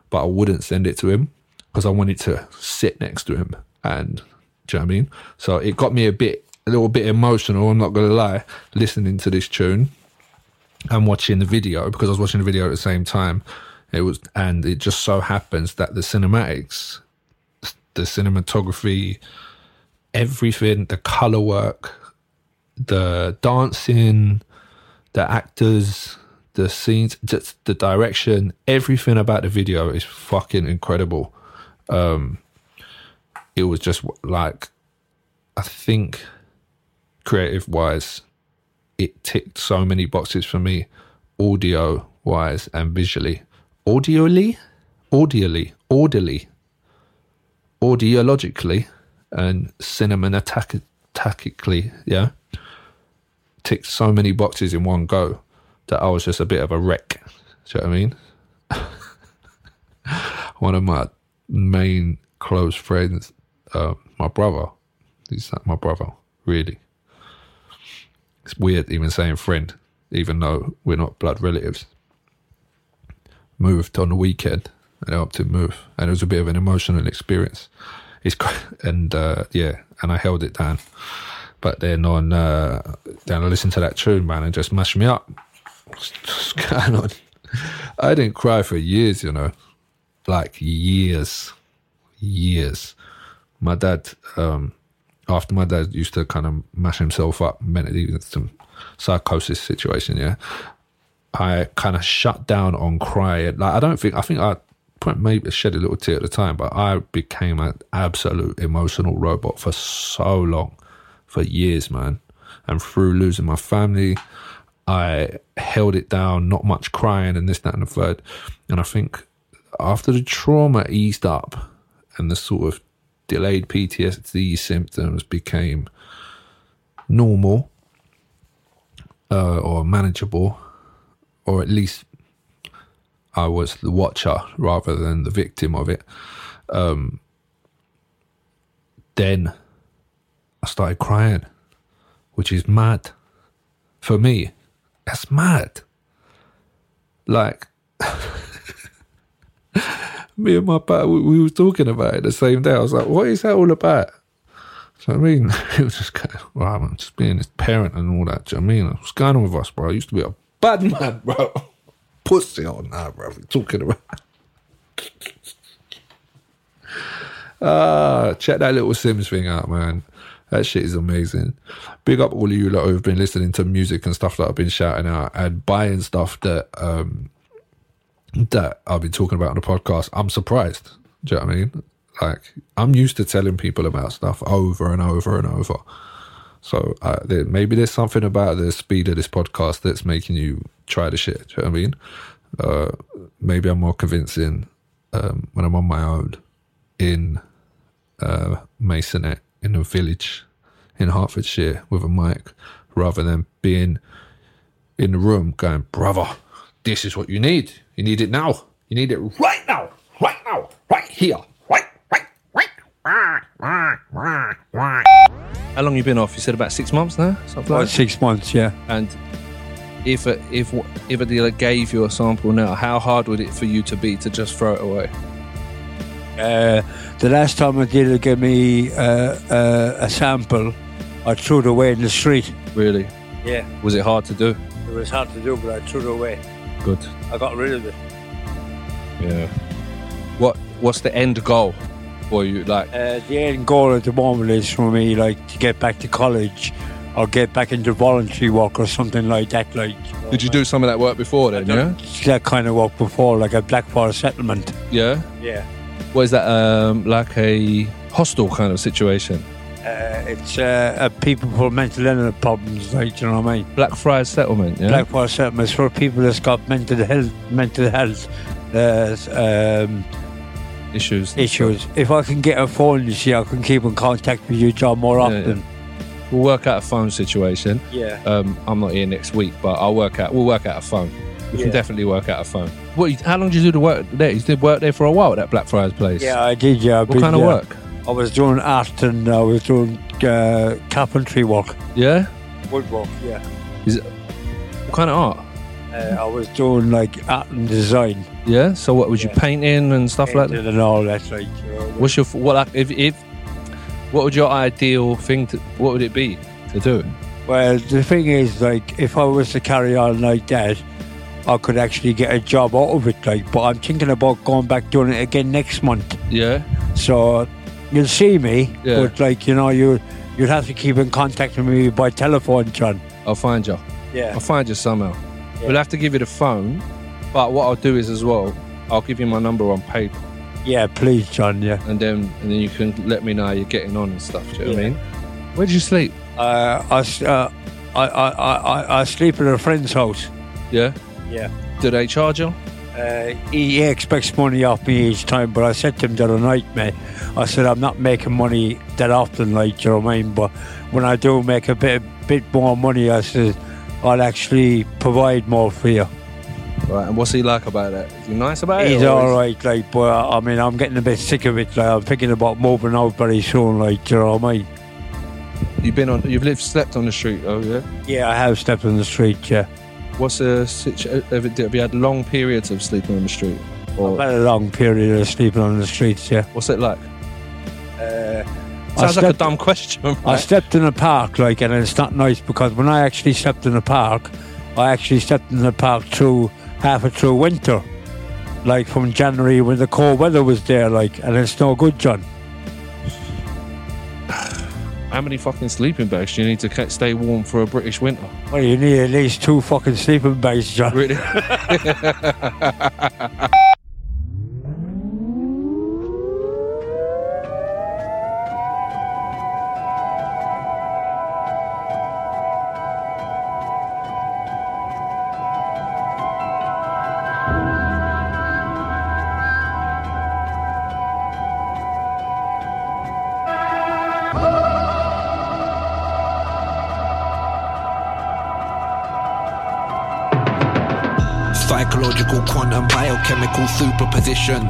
A: but I wouldn't send it to him because I wanted to sit next to him. And do you know what I mean? So it got me a bit a little bit emotional. I'm not going to lie, listening to this tune and watching the video because I was watching the video at the same time. It was, and it just so happens that the cinematics, the cinematography, everything, the color work, the dancing, the actors, the scenes, just the direction, everything about the video is fucking incredible. Um, it was just like, I think creative wise, it ticked so many boxes for me, audio wise and visually. Audially, audially, audily, audiologically, and cinematactically, yeah, ticked so many boxes in one go that I was just a bit of a wreck. Do you know what I mean? one of my main close friends, uh, my brother, he's like my brother, really. It's weird even saying friend, even though we're not blood relatives. Moved on the weekend and I helped him move, and it was a bit of an emotional experience. It's and uh, yeah, and I held it down. But then on, uh, then I listened to that tune, man, and just mashed me up. I didn't cry for years, you know, like years, years. My dad, um, after my dad used to kind of mash himself up mentally some psychosis situation, yeah, I kind of shut down on crying. Like I don't think I think I maybe shed a little tear at the time, but I became an absolute emotional robot for so long, for years, man. And through losing my family, I held it down, not much crying and this, that, and the third. And I think after the trauma eased up and the sort of delayed PTSD symptoms became normal uh, or manageable, or at least I was the watcher rather than the victim of it. Um, then I started crying, which is mad for me. That's mad. Like me and my pal, we, we were talking about it the same day. I was like, "What is that all about?" So I mean, it was just kind of, well, I'm just being his parent and all that. Do you know I mean? What's going on with us, bro? I used to be a bad man, bro. Pussy on that, bro. We're talking about. Ah, check that little Simz thing out, man. That shit is amazing. Big up all of you lot who've been listening to music and stuff that I've been shouting out and buying stuff that um that I've been talking about on the podcast. I'm surprised. Do you know what I mean? Like I'm used to telling people about stuff over and over and over. So uh, there, maybe there's something about the speed of this podcast that's making you try the shit. Do you know what I mean? Uh, maybe I'm more convincing um, when I'm on my own in uh, Masonette in a village in Hertfordshire with a mic, rather than being in the room going, "Brother, this is what you need. You need it now. You need it right now, right now, right here, right, right, right, right, right, right."
C: How long you been off? You said about six months now, something
D: About
C: like.
D: six months, yeah.
C: And if a, if if a dealer gave you a sample now, how hard would it for you to be to just throw it away?
D: Uh, the last time a dealer gave me uh, uh, a sample, I threw it away in the street.
C: Really?
D: Yeah.
C: Was it hard to do?
D: It was hard to do, but I threw it away.
C: Good.
D: I got rid of it.
C: Yeah. What What's the end goal for you? Like,
D: Uh, the end goal at the moment is for me, like, to get back to college or get back into voluntary work or something like that. Like,
C: did you do some of that work before then? Yeah.
D: that kind of work before, like a Blackfriars settlement?
C: Yeah.
D: Yeah.
C: What is that? Um, like a hostel kind of situation?
D: Uh, it's uh, uh, people for mental illness problems, like, you know what I mean?
C: Blackfriars settlement. Yeah.
D: Blackfriars settlement is for people that's got mental health, mental health uh, um,
C: issues.
D: issues. If I can get a phone, you see, I can keep in contact with you, John, more
C: Yeah,
D: often.
C: We'll work out a phone situation.
D: Yeah.
C: Um, I'm not here next week, but I'll work out. We'll work out a phone. We can definitely work out a phone. What? How long did you do the work there? You did work there for a while at that Blackfriars place.
D: Yeah, I did. Yeah.
C: What
D: been
C: kind of work?
D: I was doing art and I was doing uh, carpentry work.
C: Yeah.
D: Woodwork, yeah.
C: Is it, What kind of art?
D: Uh, I was doing like art and design.
C: Yeah. So what was you
D: Yeah.
C: painting and stuff like that?
D: painting and all that. Like, you know,
C: What's your what? If if what would your ideal thing to? What would it be to do?
D: well, the thing is, like, if I was to carry on like that, I could actually get a job out of it. Like, but I'm thinking about going back doing it again next month.
C: Yeah.
D: So you'll see me,
C: Yeah.
D: but like you know, you you'd have to keep in contact with me by telephone, John.
C: I'll find you.
D: Yeah.
C: I'll find you somehow. We'll have to give you the phone, but what I'll do is as well, I'll give you my number on paper,
D: Yeah, please, John. Yeah.
C: and then and then you can let me know how you're getting on and stuff. Do you know what I mean? Where do you sleep?
D: Uh, I, s- uh, I, I, I, I- I sleep at a friend's house.
C: Yeah.
D: Yeah.
C: Do they charge you?
D: Uh, he expects money off me each time, but I said to him the other night, mate, I said, I'm not making money that often, like, you know what I mean? But when I do make a bit, bit more money, I said, I'll actually provide more for you.
C: Right. And what's he like about that? Is he nice about it?
D: He's
C: or
D: all right, like, but I mean, I'm getting a bit sick of it. Like, I'm thinking about moving out very soon, like, you know what I mean?
C: You've been on. You've lived, slept on the street. Oh yeah.
D: Yeah, I have slept on the street, yeah.
C: What's the situation? Have, you had long periods of sleeping on the street?
D: I've had a long period of sleeping on the streets, yeah.
C: what's it like?
D: Uh,
C: Sounds
D: I
C: like a dumb question.
D: I stepped in a park, like, and it's not nice because when I actually stepped in a park, I actually stepped in the park through half it through winter, like from January when the cold weather was there, like, and it's no good, John.
C: How many fucking sleeping bags do you need to stay warm for a British winter?
D: Well, you need at least two fucking sleeping bags, John.
C: Really?
G: superposition,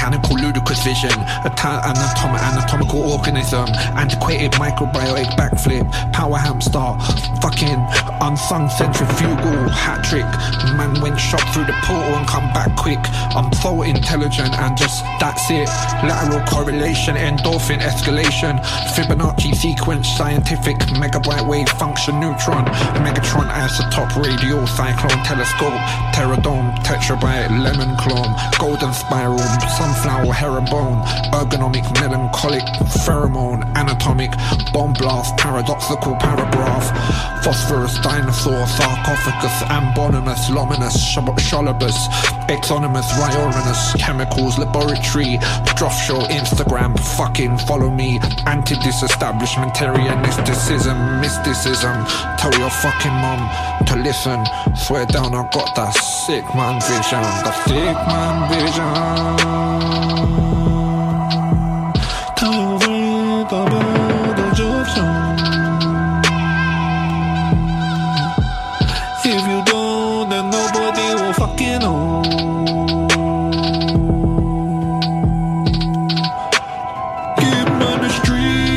G: mechanical, ludicrous vision, ata- anatom- anatomical organism, antiquated microbiotic backflip, power hamster, fucking unsung centrifugal hat trick. Man went shot through the portal and come back quick. I'm so intelligent and just that's it. Lateral correlation, endorphin escalation, Fibonacci sequence, scientific, megabyte wave function, neutron, Megatron, isotope, radial, cyclone, telescope, pterodome, tetrabyte, lemon clone, golden spiral, sunflower, herringbone, ergonomic, melancholic, pheromone, anatomic, bomb blast, paradoxical paragraph, phosphorus, dinosaur, sarcophagus, ambonymous, luminous, shab- sholobus, exonymous, riorinous, chemicals, laboratory, Joff show, Instagram, fucking follow me, anti-disestablishmentarian mysticism, mysticism, tell your fucking mom to listen, swear down I got that sick man vision, the sick man vision. Street.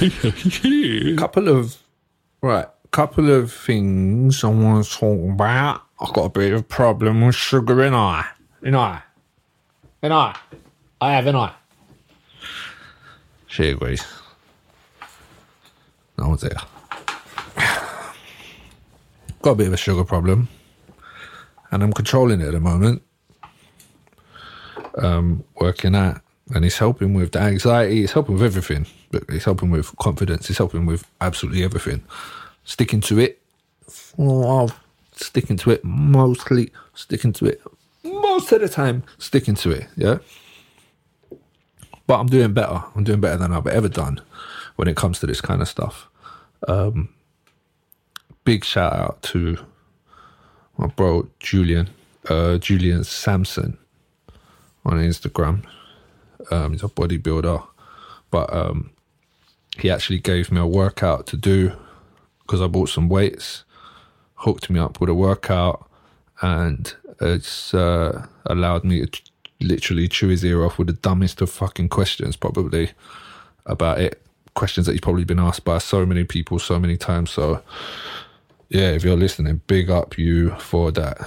A: couple of right, couple of things I want to talk about. I've got a bit of a problem with sugar in I, in I, in I, I have in I. She agrees. No one's there. Got a bit of a sugar problem, and I'm controlling it at the moment. Um, working at, and it's helping with the anxiety. It's helping with everything. It's helping with confidence. It's helping with absolutely everything. Sticking to it. Oh, sticking to it mostly. Sticking to it most of the time. Sticking to it. Yeah. But I'm doing better. I'm doing better than I've ever done when it comes to this kind of stuff. Um, big shout out to my bro Julian, uh, Julian Sampson on Instagram. Um, he's a bodybuilder, but um, he actually gave me a workout to do because I bought some weights, hooked me up with a workout, and it's uh, allowed me to literally chew his ear off with the dumbest of fucking questions, probably about it. Questions that he's probably been asked by so many people so many times. So, yeah, if you're listening, big up you for that.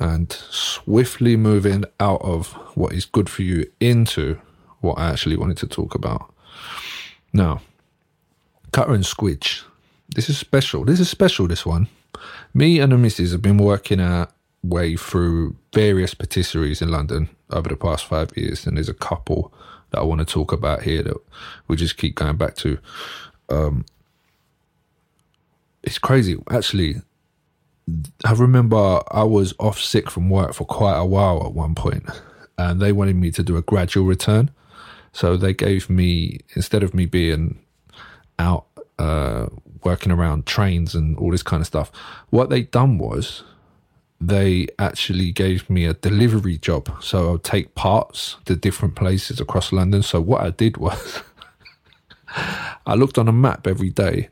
A: And swiftly moving out of what is good for you into what I actually wanted to talk about. Now, Cutter and Squidge. This is special. This is special, this one. Me and the missus have been working our way through various patisseries in London over the past five years, and there's a couple that I want to talk about here that we just keep going back to. Um, it's crazy. Actually, I remember I was off sick from work for quite a while at one point, and they wanted me to do a gradual return. So they gave me, instead of me being out uh, working around trains and all this kind of stuff, what they done was they actually gave me a delivery job. So I'll take parts to different places across London. So what I did was I looked on a map every day,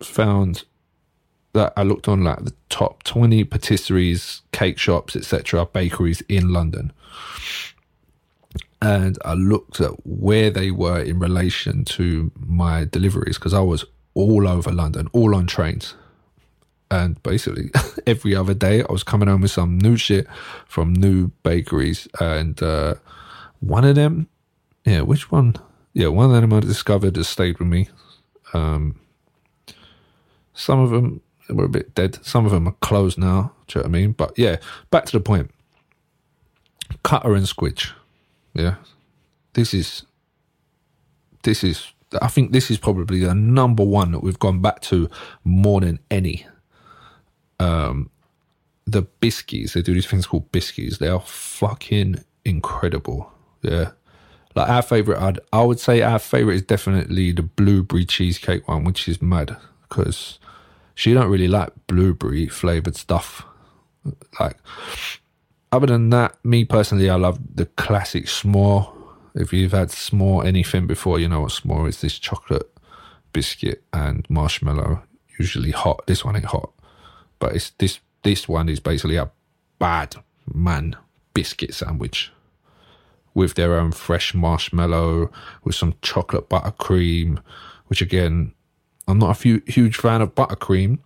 A: found that I looked on like the top 20 patisseries, cake shops, etc., bakeries in London. And I looked at where they were in relation to my deliveries because I was all over London, all on trains. And basically, every other day, I was coming home with some new shit from new bakeries. And uh, one of them, yeah, which one? Yeah, one of them I discovered has stayed with me. Um, some of them were a bit dead. Some of them are closed now. Do you know what I mean? But yeah, back to the point. Cutter and Squidge. Yeah. This is this is I think this is probably the number one that we've gone back to more than any. Um the biscuits, they do these things called biscuits. They are fucking incredible. Yeah. Like our favorite, I'd, I would say our favorite is definitely the blueberry cheesecake one, which is mad because she don't really like blueberry flavored stuff. Like, other than that, me personally, I love the classic s'more. If you've had s'more anything before, you know what s'more is. This chocolate biscuit and marshmallow, usually hot. This one ain't hot, but it's this. This one is basically a bad man biscuit sandwich with their own fresh marshmallow with some chocolate buttercream, which again, I'm not a few, huge fan of buttercream,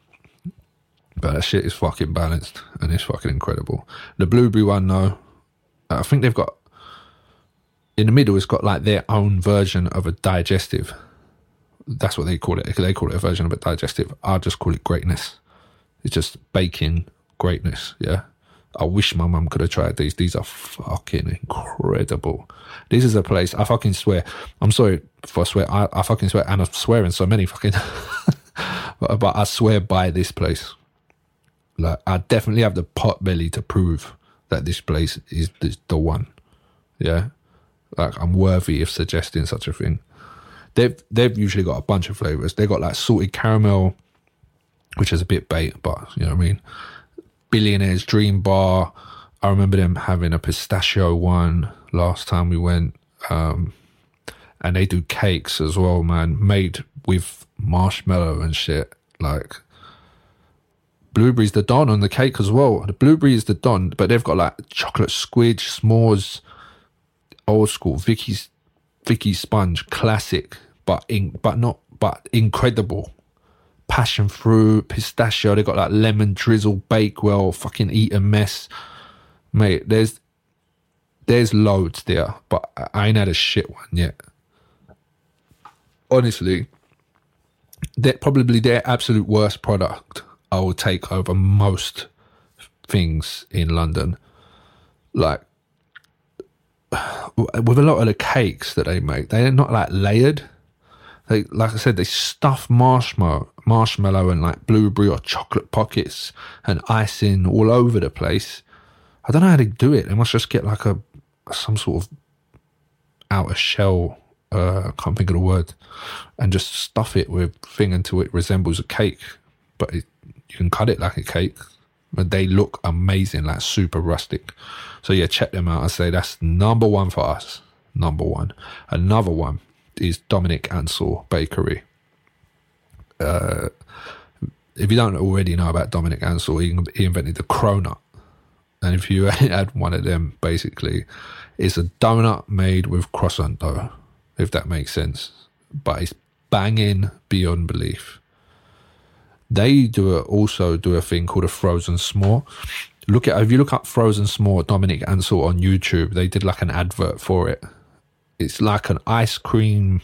A: but that shit is fucking balanced and it's fucking incredible. The blueberry one, though, I think they've got in the middle. It's got like their own version of a digestive. That's what they call it. They call it a version of a digestive. I just call it greatness. It's just baking greatness. Yeah. I wish my mum could have tried these. These are fucking incredible. This is a place I fucking swear. I'm sorry for swear. I, I fucking swear, and I'm swearing so many fucking. but I swear by this place. Like I definitely have the pot belly to prove that this place is the, the one. Yeah, like I'm worthy of suggesting such a thing. They've they've usually got a bunch of flavors. They got like salted caramel, which is a bit bait, but you know what I mean. Billionaire's Dream Bar. I remember them having a pistachio one last time we went. Um, and they do cakes as well, man, made with marshmallow and shit. Like blueberries the don on the cake as well. The blueberry is the don, but they've got like chocolate squidge, s'mores, old school, Vicky's Vicky sponge, classic, but in but not but incredible. Passion fruit, pistachio. They got like lemon drizzle, Bakewell, fucking Eton mess, mate. There's there's loads there, but I ain't had a shit one yet. Honestly, they're probably their absolute worst product. I will take over most things in London. Like with a lot of the cakes that they make, they're not like layered. They, like I said, they stuff marshmallow, marshmallow and like blueberry or chocolate pockets and icing all over the place. I don't know how they do it. They must just get like a some sort of outer shell. Uh, I can't think of the word, and just stuff it with thing until it resembles a cake. But it, you can cut it like a cake. But they look amazing, like super rustic. So yeah, check them out. I say that's number one for us. Number one. Another one is Dominique Ansel Bakery. Uh, if you don't already know about Dominique Ansel, he, he invented the cronut. And if you had one of them, basically, it's a donut made with croissant dough, if that makes sense. But it's banging beyond belief. They do a, also do a thing called a frozen s'more. Look at if you look up frozen s'more Dominique Ansel on YouTube, they did like an advert for it. It's like an ice cream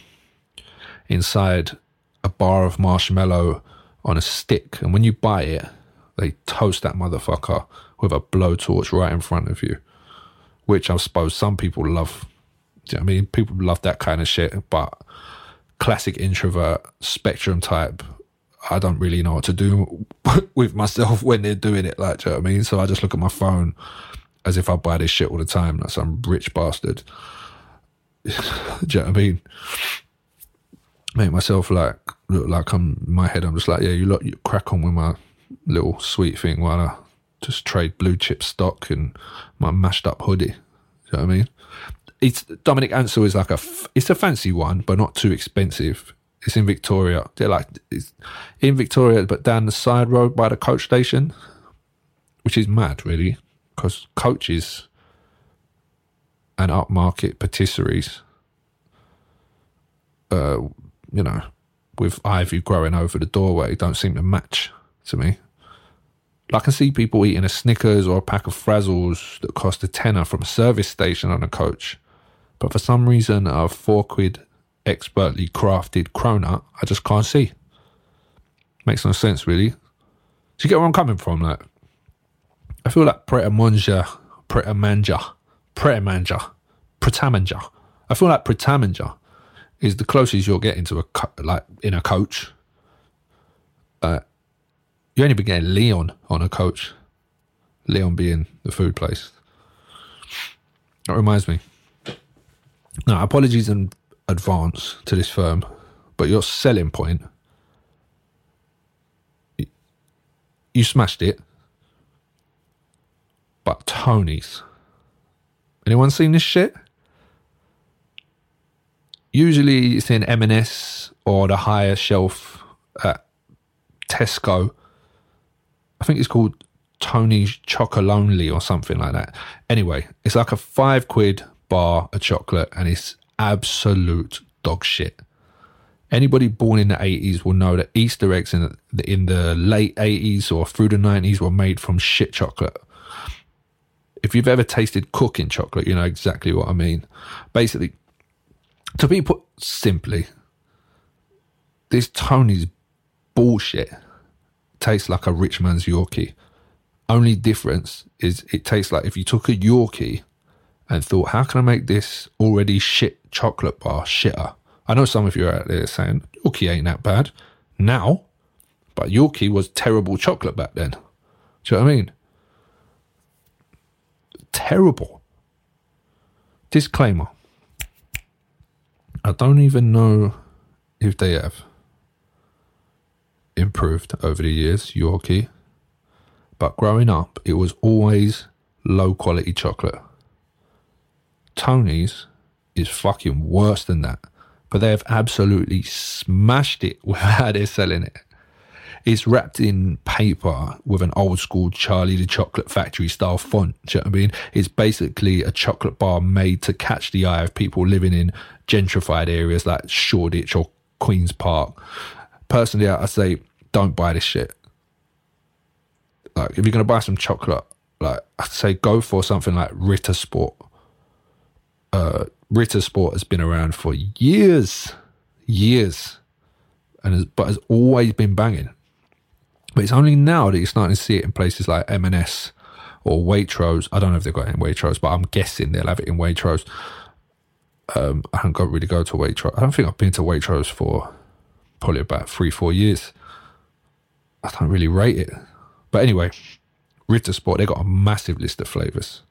A: inside a bar of marshmallow on a stick, and when you buy it, they toast that motherfucker with a blowtorch right in front of you, which I suppose some people love. You know what I mean? People love that kind of shit, but classic introvert spectrum type I don't really know what to do with myself when they're doing it. Like, do you know what I mean? So I just look at my phone as if I buy this shit all the time, like some rich bastard. do you know what I mean? Make myself like look like I'm in my head. I'm just like, yeah, you look, you crack on with my little sweet thing while I just trade blue chip stock and my mashed up hoodie. Do you know what I mean? It's Dominique Ansel is like a it's a fancy one, but not too expensive. It's in Victoria. They're like it's in Victoria, but down the side road by the coach station, which is mad, really, because coaches and upmarket patisseries, uh, you know, with ivy growing over the doorway, don't seem to match to me. I can see people eating a Snickers or a pack of Frazzles that cost a tenner from a service station on a coach, but for some reason, a four quid expertly crafted cronut, I just can't see. Makes no sense, really. Do you get where I'm coming from? Like, I feel like Pret a Manger, Pret a Manger, Pret a Manger, Pret a Manger. I feel like Pret a is the closest you're getting to a co- like in a coach. Uh, you only be getting Leon on a coach. Leon being the food place. That reminds me. Now, apologies in advance to this firm, but your selling point, you smashed it. But Tony's. Anyone seen this shit? Usually it's in M&S or the higher shelf at Tesco. I think it's called Tony's Chocolonely or something like that. Anyway, it's like a five quid bar of chocolate and it's absolute dog shit. Anybody born in the 80s will know that Easter eggs in the, in the late 80s or through the 90s were made from shit chocolate. If you've ever tasted cooking chocolate, you know exactly what I mean. Basically, to be put simply, this Tony's bullshit tastes like a rich man's Yorkie. Only difference is it tastes like if you took a Yorkie and thought, how can I make this already shit chocolate bar shitter? I know some of you are out there saying, Yorkie ain't that bad now, but Yorkie was terrible chocolate back then. Do you know what I mean? Terrible. Disclaimer I don't even know if they have improved over the years, Yorkie. But growing up, it was always low quality chocolate. Tony's is fucking worse than that. But they have absolutely smashed it with how they're selling it. It's wrapped in paper with an old school Charlie the Chocolate Factory style font. You know what I mean? It's basically a chocolate bar made to catch the eye of people living in gentrified areas like Shoreditch or Queen's Park. Personally, I say don't buy this shit. Like, if you're gonna buy some chocolate, like I'd say go for something like Ritter Sport. Uh, Ritter Sport has been around for years, years, and has, but has always been banging. But it's only now that you're starting to see it in places like M&S or Waitrose. I don't know if they've got it in Waitrose, but I'm guessing they'll have it in Waitrose. Um, I haven't got really go to Waitrose. I don't think I've been to Waitrose for probably about three, four years. I don't really rate it. But anyway, Ritter Sport, they've got a massive list of flavours.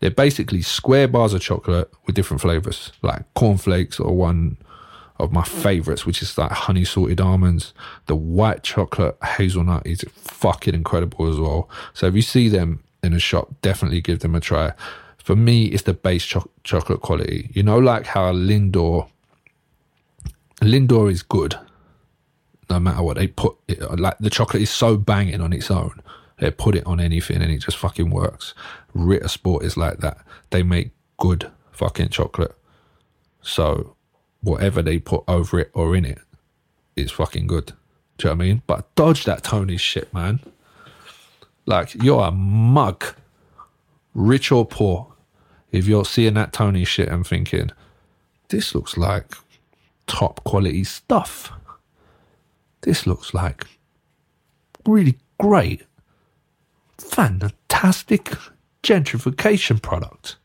A: They're basically square bars of chocolate with different flavours, like cornflakes or one of my favourites, which is like honey salted almonds. The white chocolate hazelnut is fucking incredible as well. So if you see them in a shop, definitely give them a try. For me, it's the base cho- chocolate quality. You know, like how Lindor, Lindor is good no matter what they put it like the chocolate is so banging on its own they put it on anything and it just fucking works. Ritter sport is like that. They make good fucking chocolate. So whatever they put over it or in it is fucking good. Do you know what i mean? But dodge that tony shit man. Like you're a mug. Rich or poor. If you're seeing that tony shit and thinking this looks like top quality stuff. This looks like really great, fantastic gentrification product.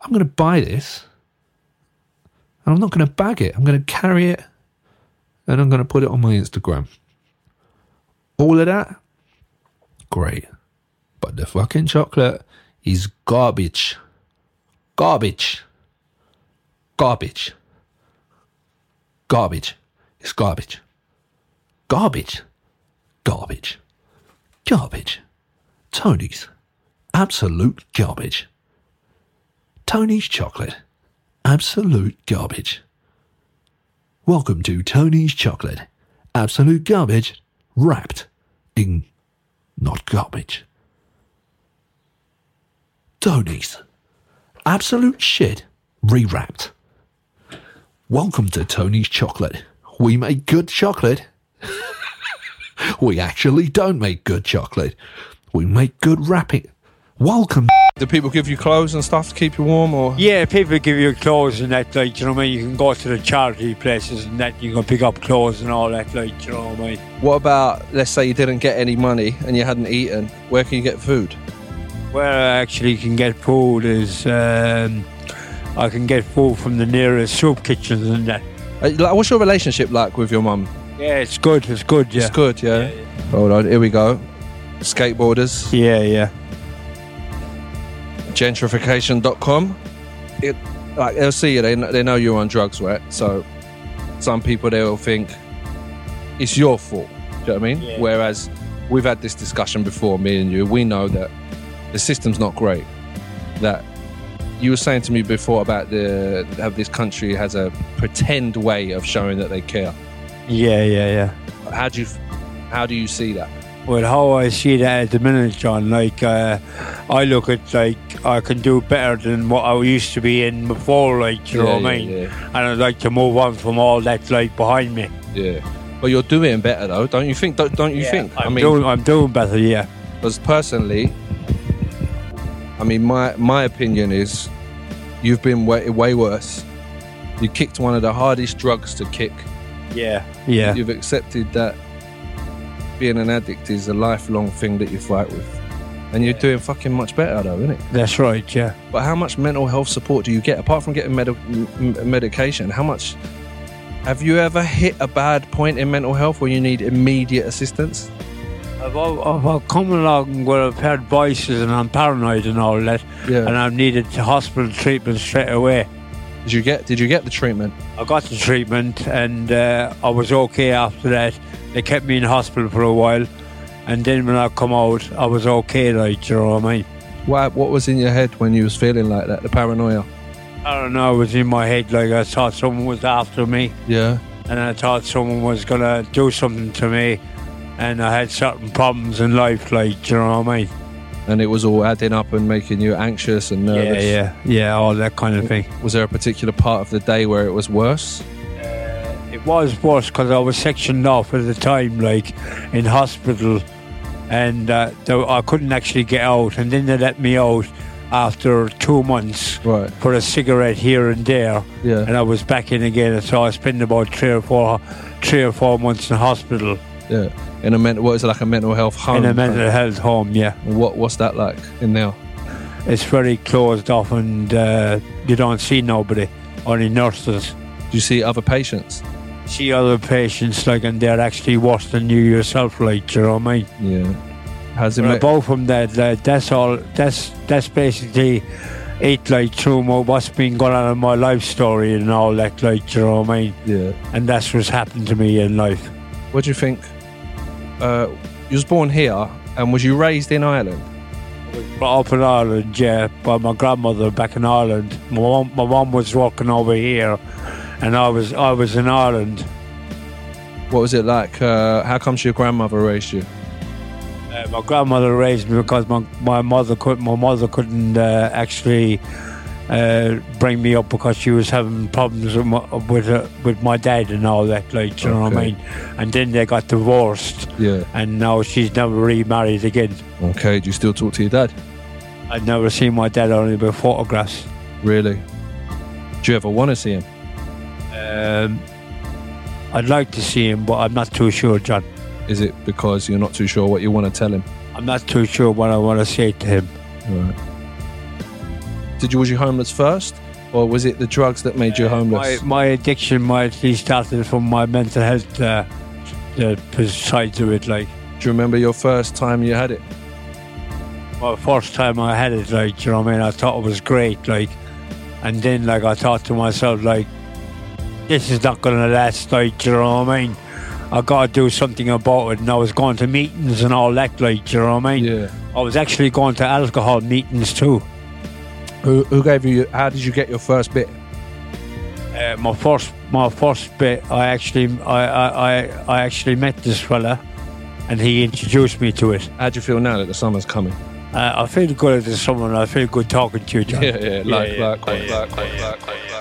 A: I'm going to buy this. And I'm not going to bag it. I'm going to carry it and I'm going to put it on my Instagram. All of that, great. But the fucking chocolate is garbage. Garbage. Garbage. Garbage. It's garbage. Garbage. Garbage. Garbage. Tony's. Absolute garbage. Tony's chocolate. Absolute garbage. Welcome to Tony's chocolate. Absolute garbage wrapped in not garbage. Tony's.
G: absolute shit rewrapped. Welcome to Tony's Chocolate. We make good chocolate. we actually don't make good chocolate. We make good wrapping. Welcome.
C: Do people give you clothes and stuff to keep you warm, or
D: Yeah, people give you clothes and that, like, you know what I mean? You can go to the charity places and that, you can pick up clothes and all that, like, you know what I mean?
C: what about? Let's say you didn't get any money and you hadn't eaten. Where can you get food?
D: Where I actually can get food is, um, I can get food from the nearest soup kitchens and that.
C: Uh, like, what's your relationship like with your mum?
D: Yeah, it's good, it's good, yeah.
C: It's good, yeah. Hold on, here we go. Skateboarders,
D: Yeah, yeah.
C: gentrification.com. It, like they'll see you, they, they know you're on drugs, right? So some people they'll think it's your fault. Do you know what I mean?
D: Yeah.
C: Whereas we've had this discussion before, me and you. We know that the system's not great. That you were saying to me before about the how this country has a pretend way of showing that they care.
D: Yeah, yeah, yeah.
C: How do you how do you see that?
D: Well, how I see that at the minute, John, like, uh, I look at, like, I can do better than what I used to be in before, like, you know
C: Yeah,
D: what I mean?
C: yeah.
D: And I'd like to move on from all that, like, behind me.
C: Yeah. But you're doing better though, don't you think? Don't, don't you think?
D: I'm, doing, I'm doing better, yeah.
C: Because personally, I mean, my my opinion is you've been way, way worse. You kicked one of the hardest drugs to kick.
D: Yeah. Yeah.
C: You've accepted that being an addict is a lifelong thing that you fight with. And you're doing fucking much better though, isn't it?
D: That's right, yeah.
C: But how much mental health support do you get apart from getting medi- m- medication? How much have you ever hit a bad point in mental health where you need immediate assistance?
D: I've, I've, I've come along where I've heard voices and I'm paranoid and all that,
C: Yeah.
D: and I've needed hospital treatment straight away.
C: Did you get did you get the treatment?
D: I got the treatment and uh, I was okay after that. They kept me in hospital for a while, and then when I come out, I was okay. Like you know what I mean?
C: Why, what was in your head when you was feeling like that? The paranoia.
D: I don't know. It was in my head like I thought someone was after me,
C: Yeah.
D: and I thought someone was gonna do something to me, and I had certain problems in life. Like you know what I mean?
C: And it was all adding up and making you anxious and nervous.
D: Yeah, yeah, yeah. All that kind of thing.
C: Was there a particular part of the day where it was worse?
D: Was worse because I was sectioned off at the time, like in hospital, and uh, I couldn't actually get out. And then they let me out after two months
C: Right.
D: for a cigarette here and there,
C: Yeah.
D: and I was back in again. And so I spent about three or four, three or four months in hospital
C: Yeah. In a mental, what is it like a mental health home?
D: in a mental health home. Yeah,
C: What What's that like in there?
D: it's very closed off, and uh, you don't see nobody, only nurses.
C: Do you see other patients?
D: See other patients like, and they're actually worse than you yourself, like you know what I mean.
C: Yeah. How's it?
D: Well,
C: ma-
D: of them, that, that, that's all. That's that's basically it. Like through my, what's been going on in my life story and all that. Like you know what I mean.
C: yeah.
D: And that's what's happened to me in life.
C: What do you think? Uh, you was born here, and was you raised in Ireland?
D: Brought up in Ireland, yeah, by my grandmother back in Ireland. My mom, my mom was working over here, and I was I was in Ireland.
C: What was it like? Uh, how comes your grandmother raised you?
D: Uh, my grandmother raised me because my, my mother could my mother couldn't uh, actually uh, bring me up because she was having problems with my, with, uh, with my dad and all that. Like you know what I mean. And then they got divorced,
C: Yeah.
D: and now she's never remarried again.
C: Okay. Do you still talk to your dad?
D: I'd never seen my dad only by photographs.
C: Really? Do you ever want to see him?
D: Um, I'd like to see him, but I'm not too sure, John.
C: Is it because you're not too sure what you want to tell him?
D: I'm not too sure what I want to say to him.
C: Right. Did you was you homeless first, or was it the drugs that made you
D: My,
C: homeless?
D: my addiction might actually started from my mental health uh, the side of it. Like
C: Do you remember your first time you had it?
D: my first time I had it, like you know what I mean. I thought it was great, like, and then like I thought to myself, like, this is not going to last, like, you know what I mean? I got to do something about it. And I was going to meetings and all that, like, you know what I mean?
C: Yeah.
D: I was actually going to alcohol meetings too.
C: Who, who gave you, how did you get your first bit?
D: Uh, my first, my first bit, I actually, I, I, I, I actually met this fella and he introduced me to it.
C: How do you feel now that the summer's coming?
D: Uh, I feel good as someone. I feel good talking to you, John.
C: Yeah, yeah, like,
D: yeah,
C: like,
D: yeah,
C: like,
D: yeah,
C: like, yeah, like, like, like, like, like, like, like.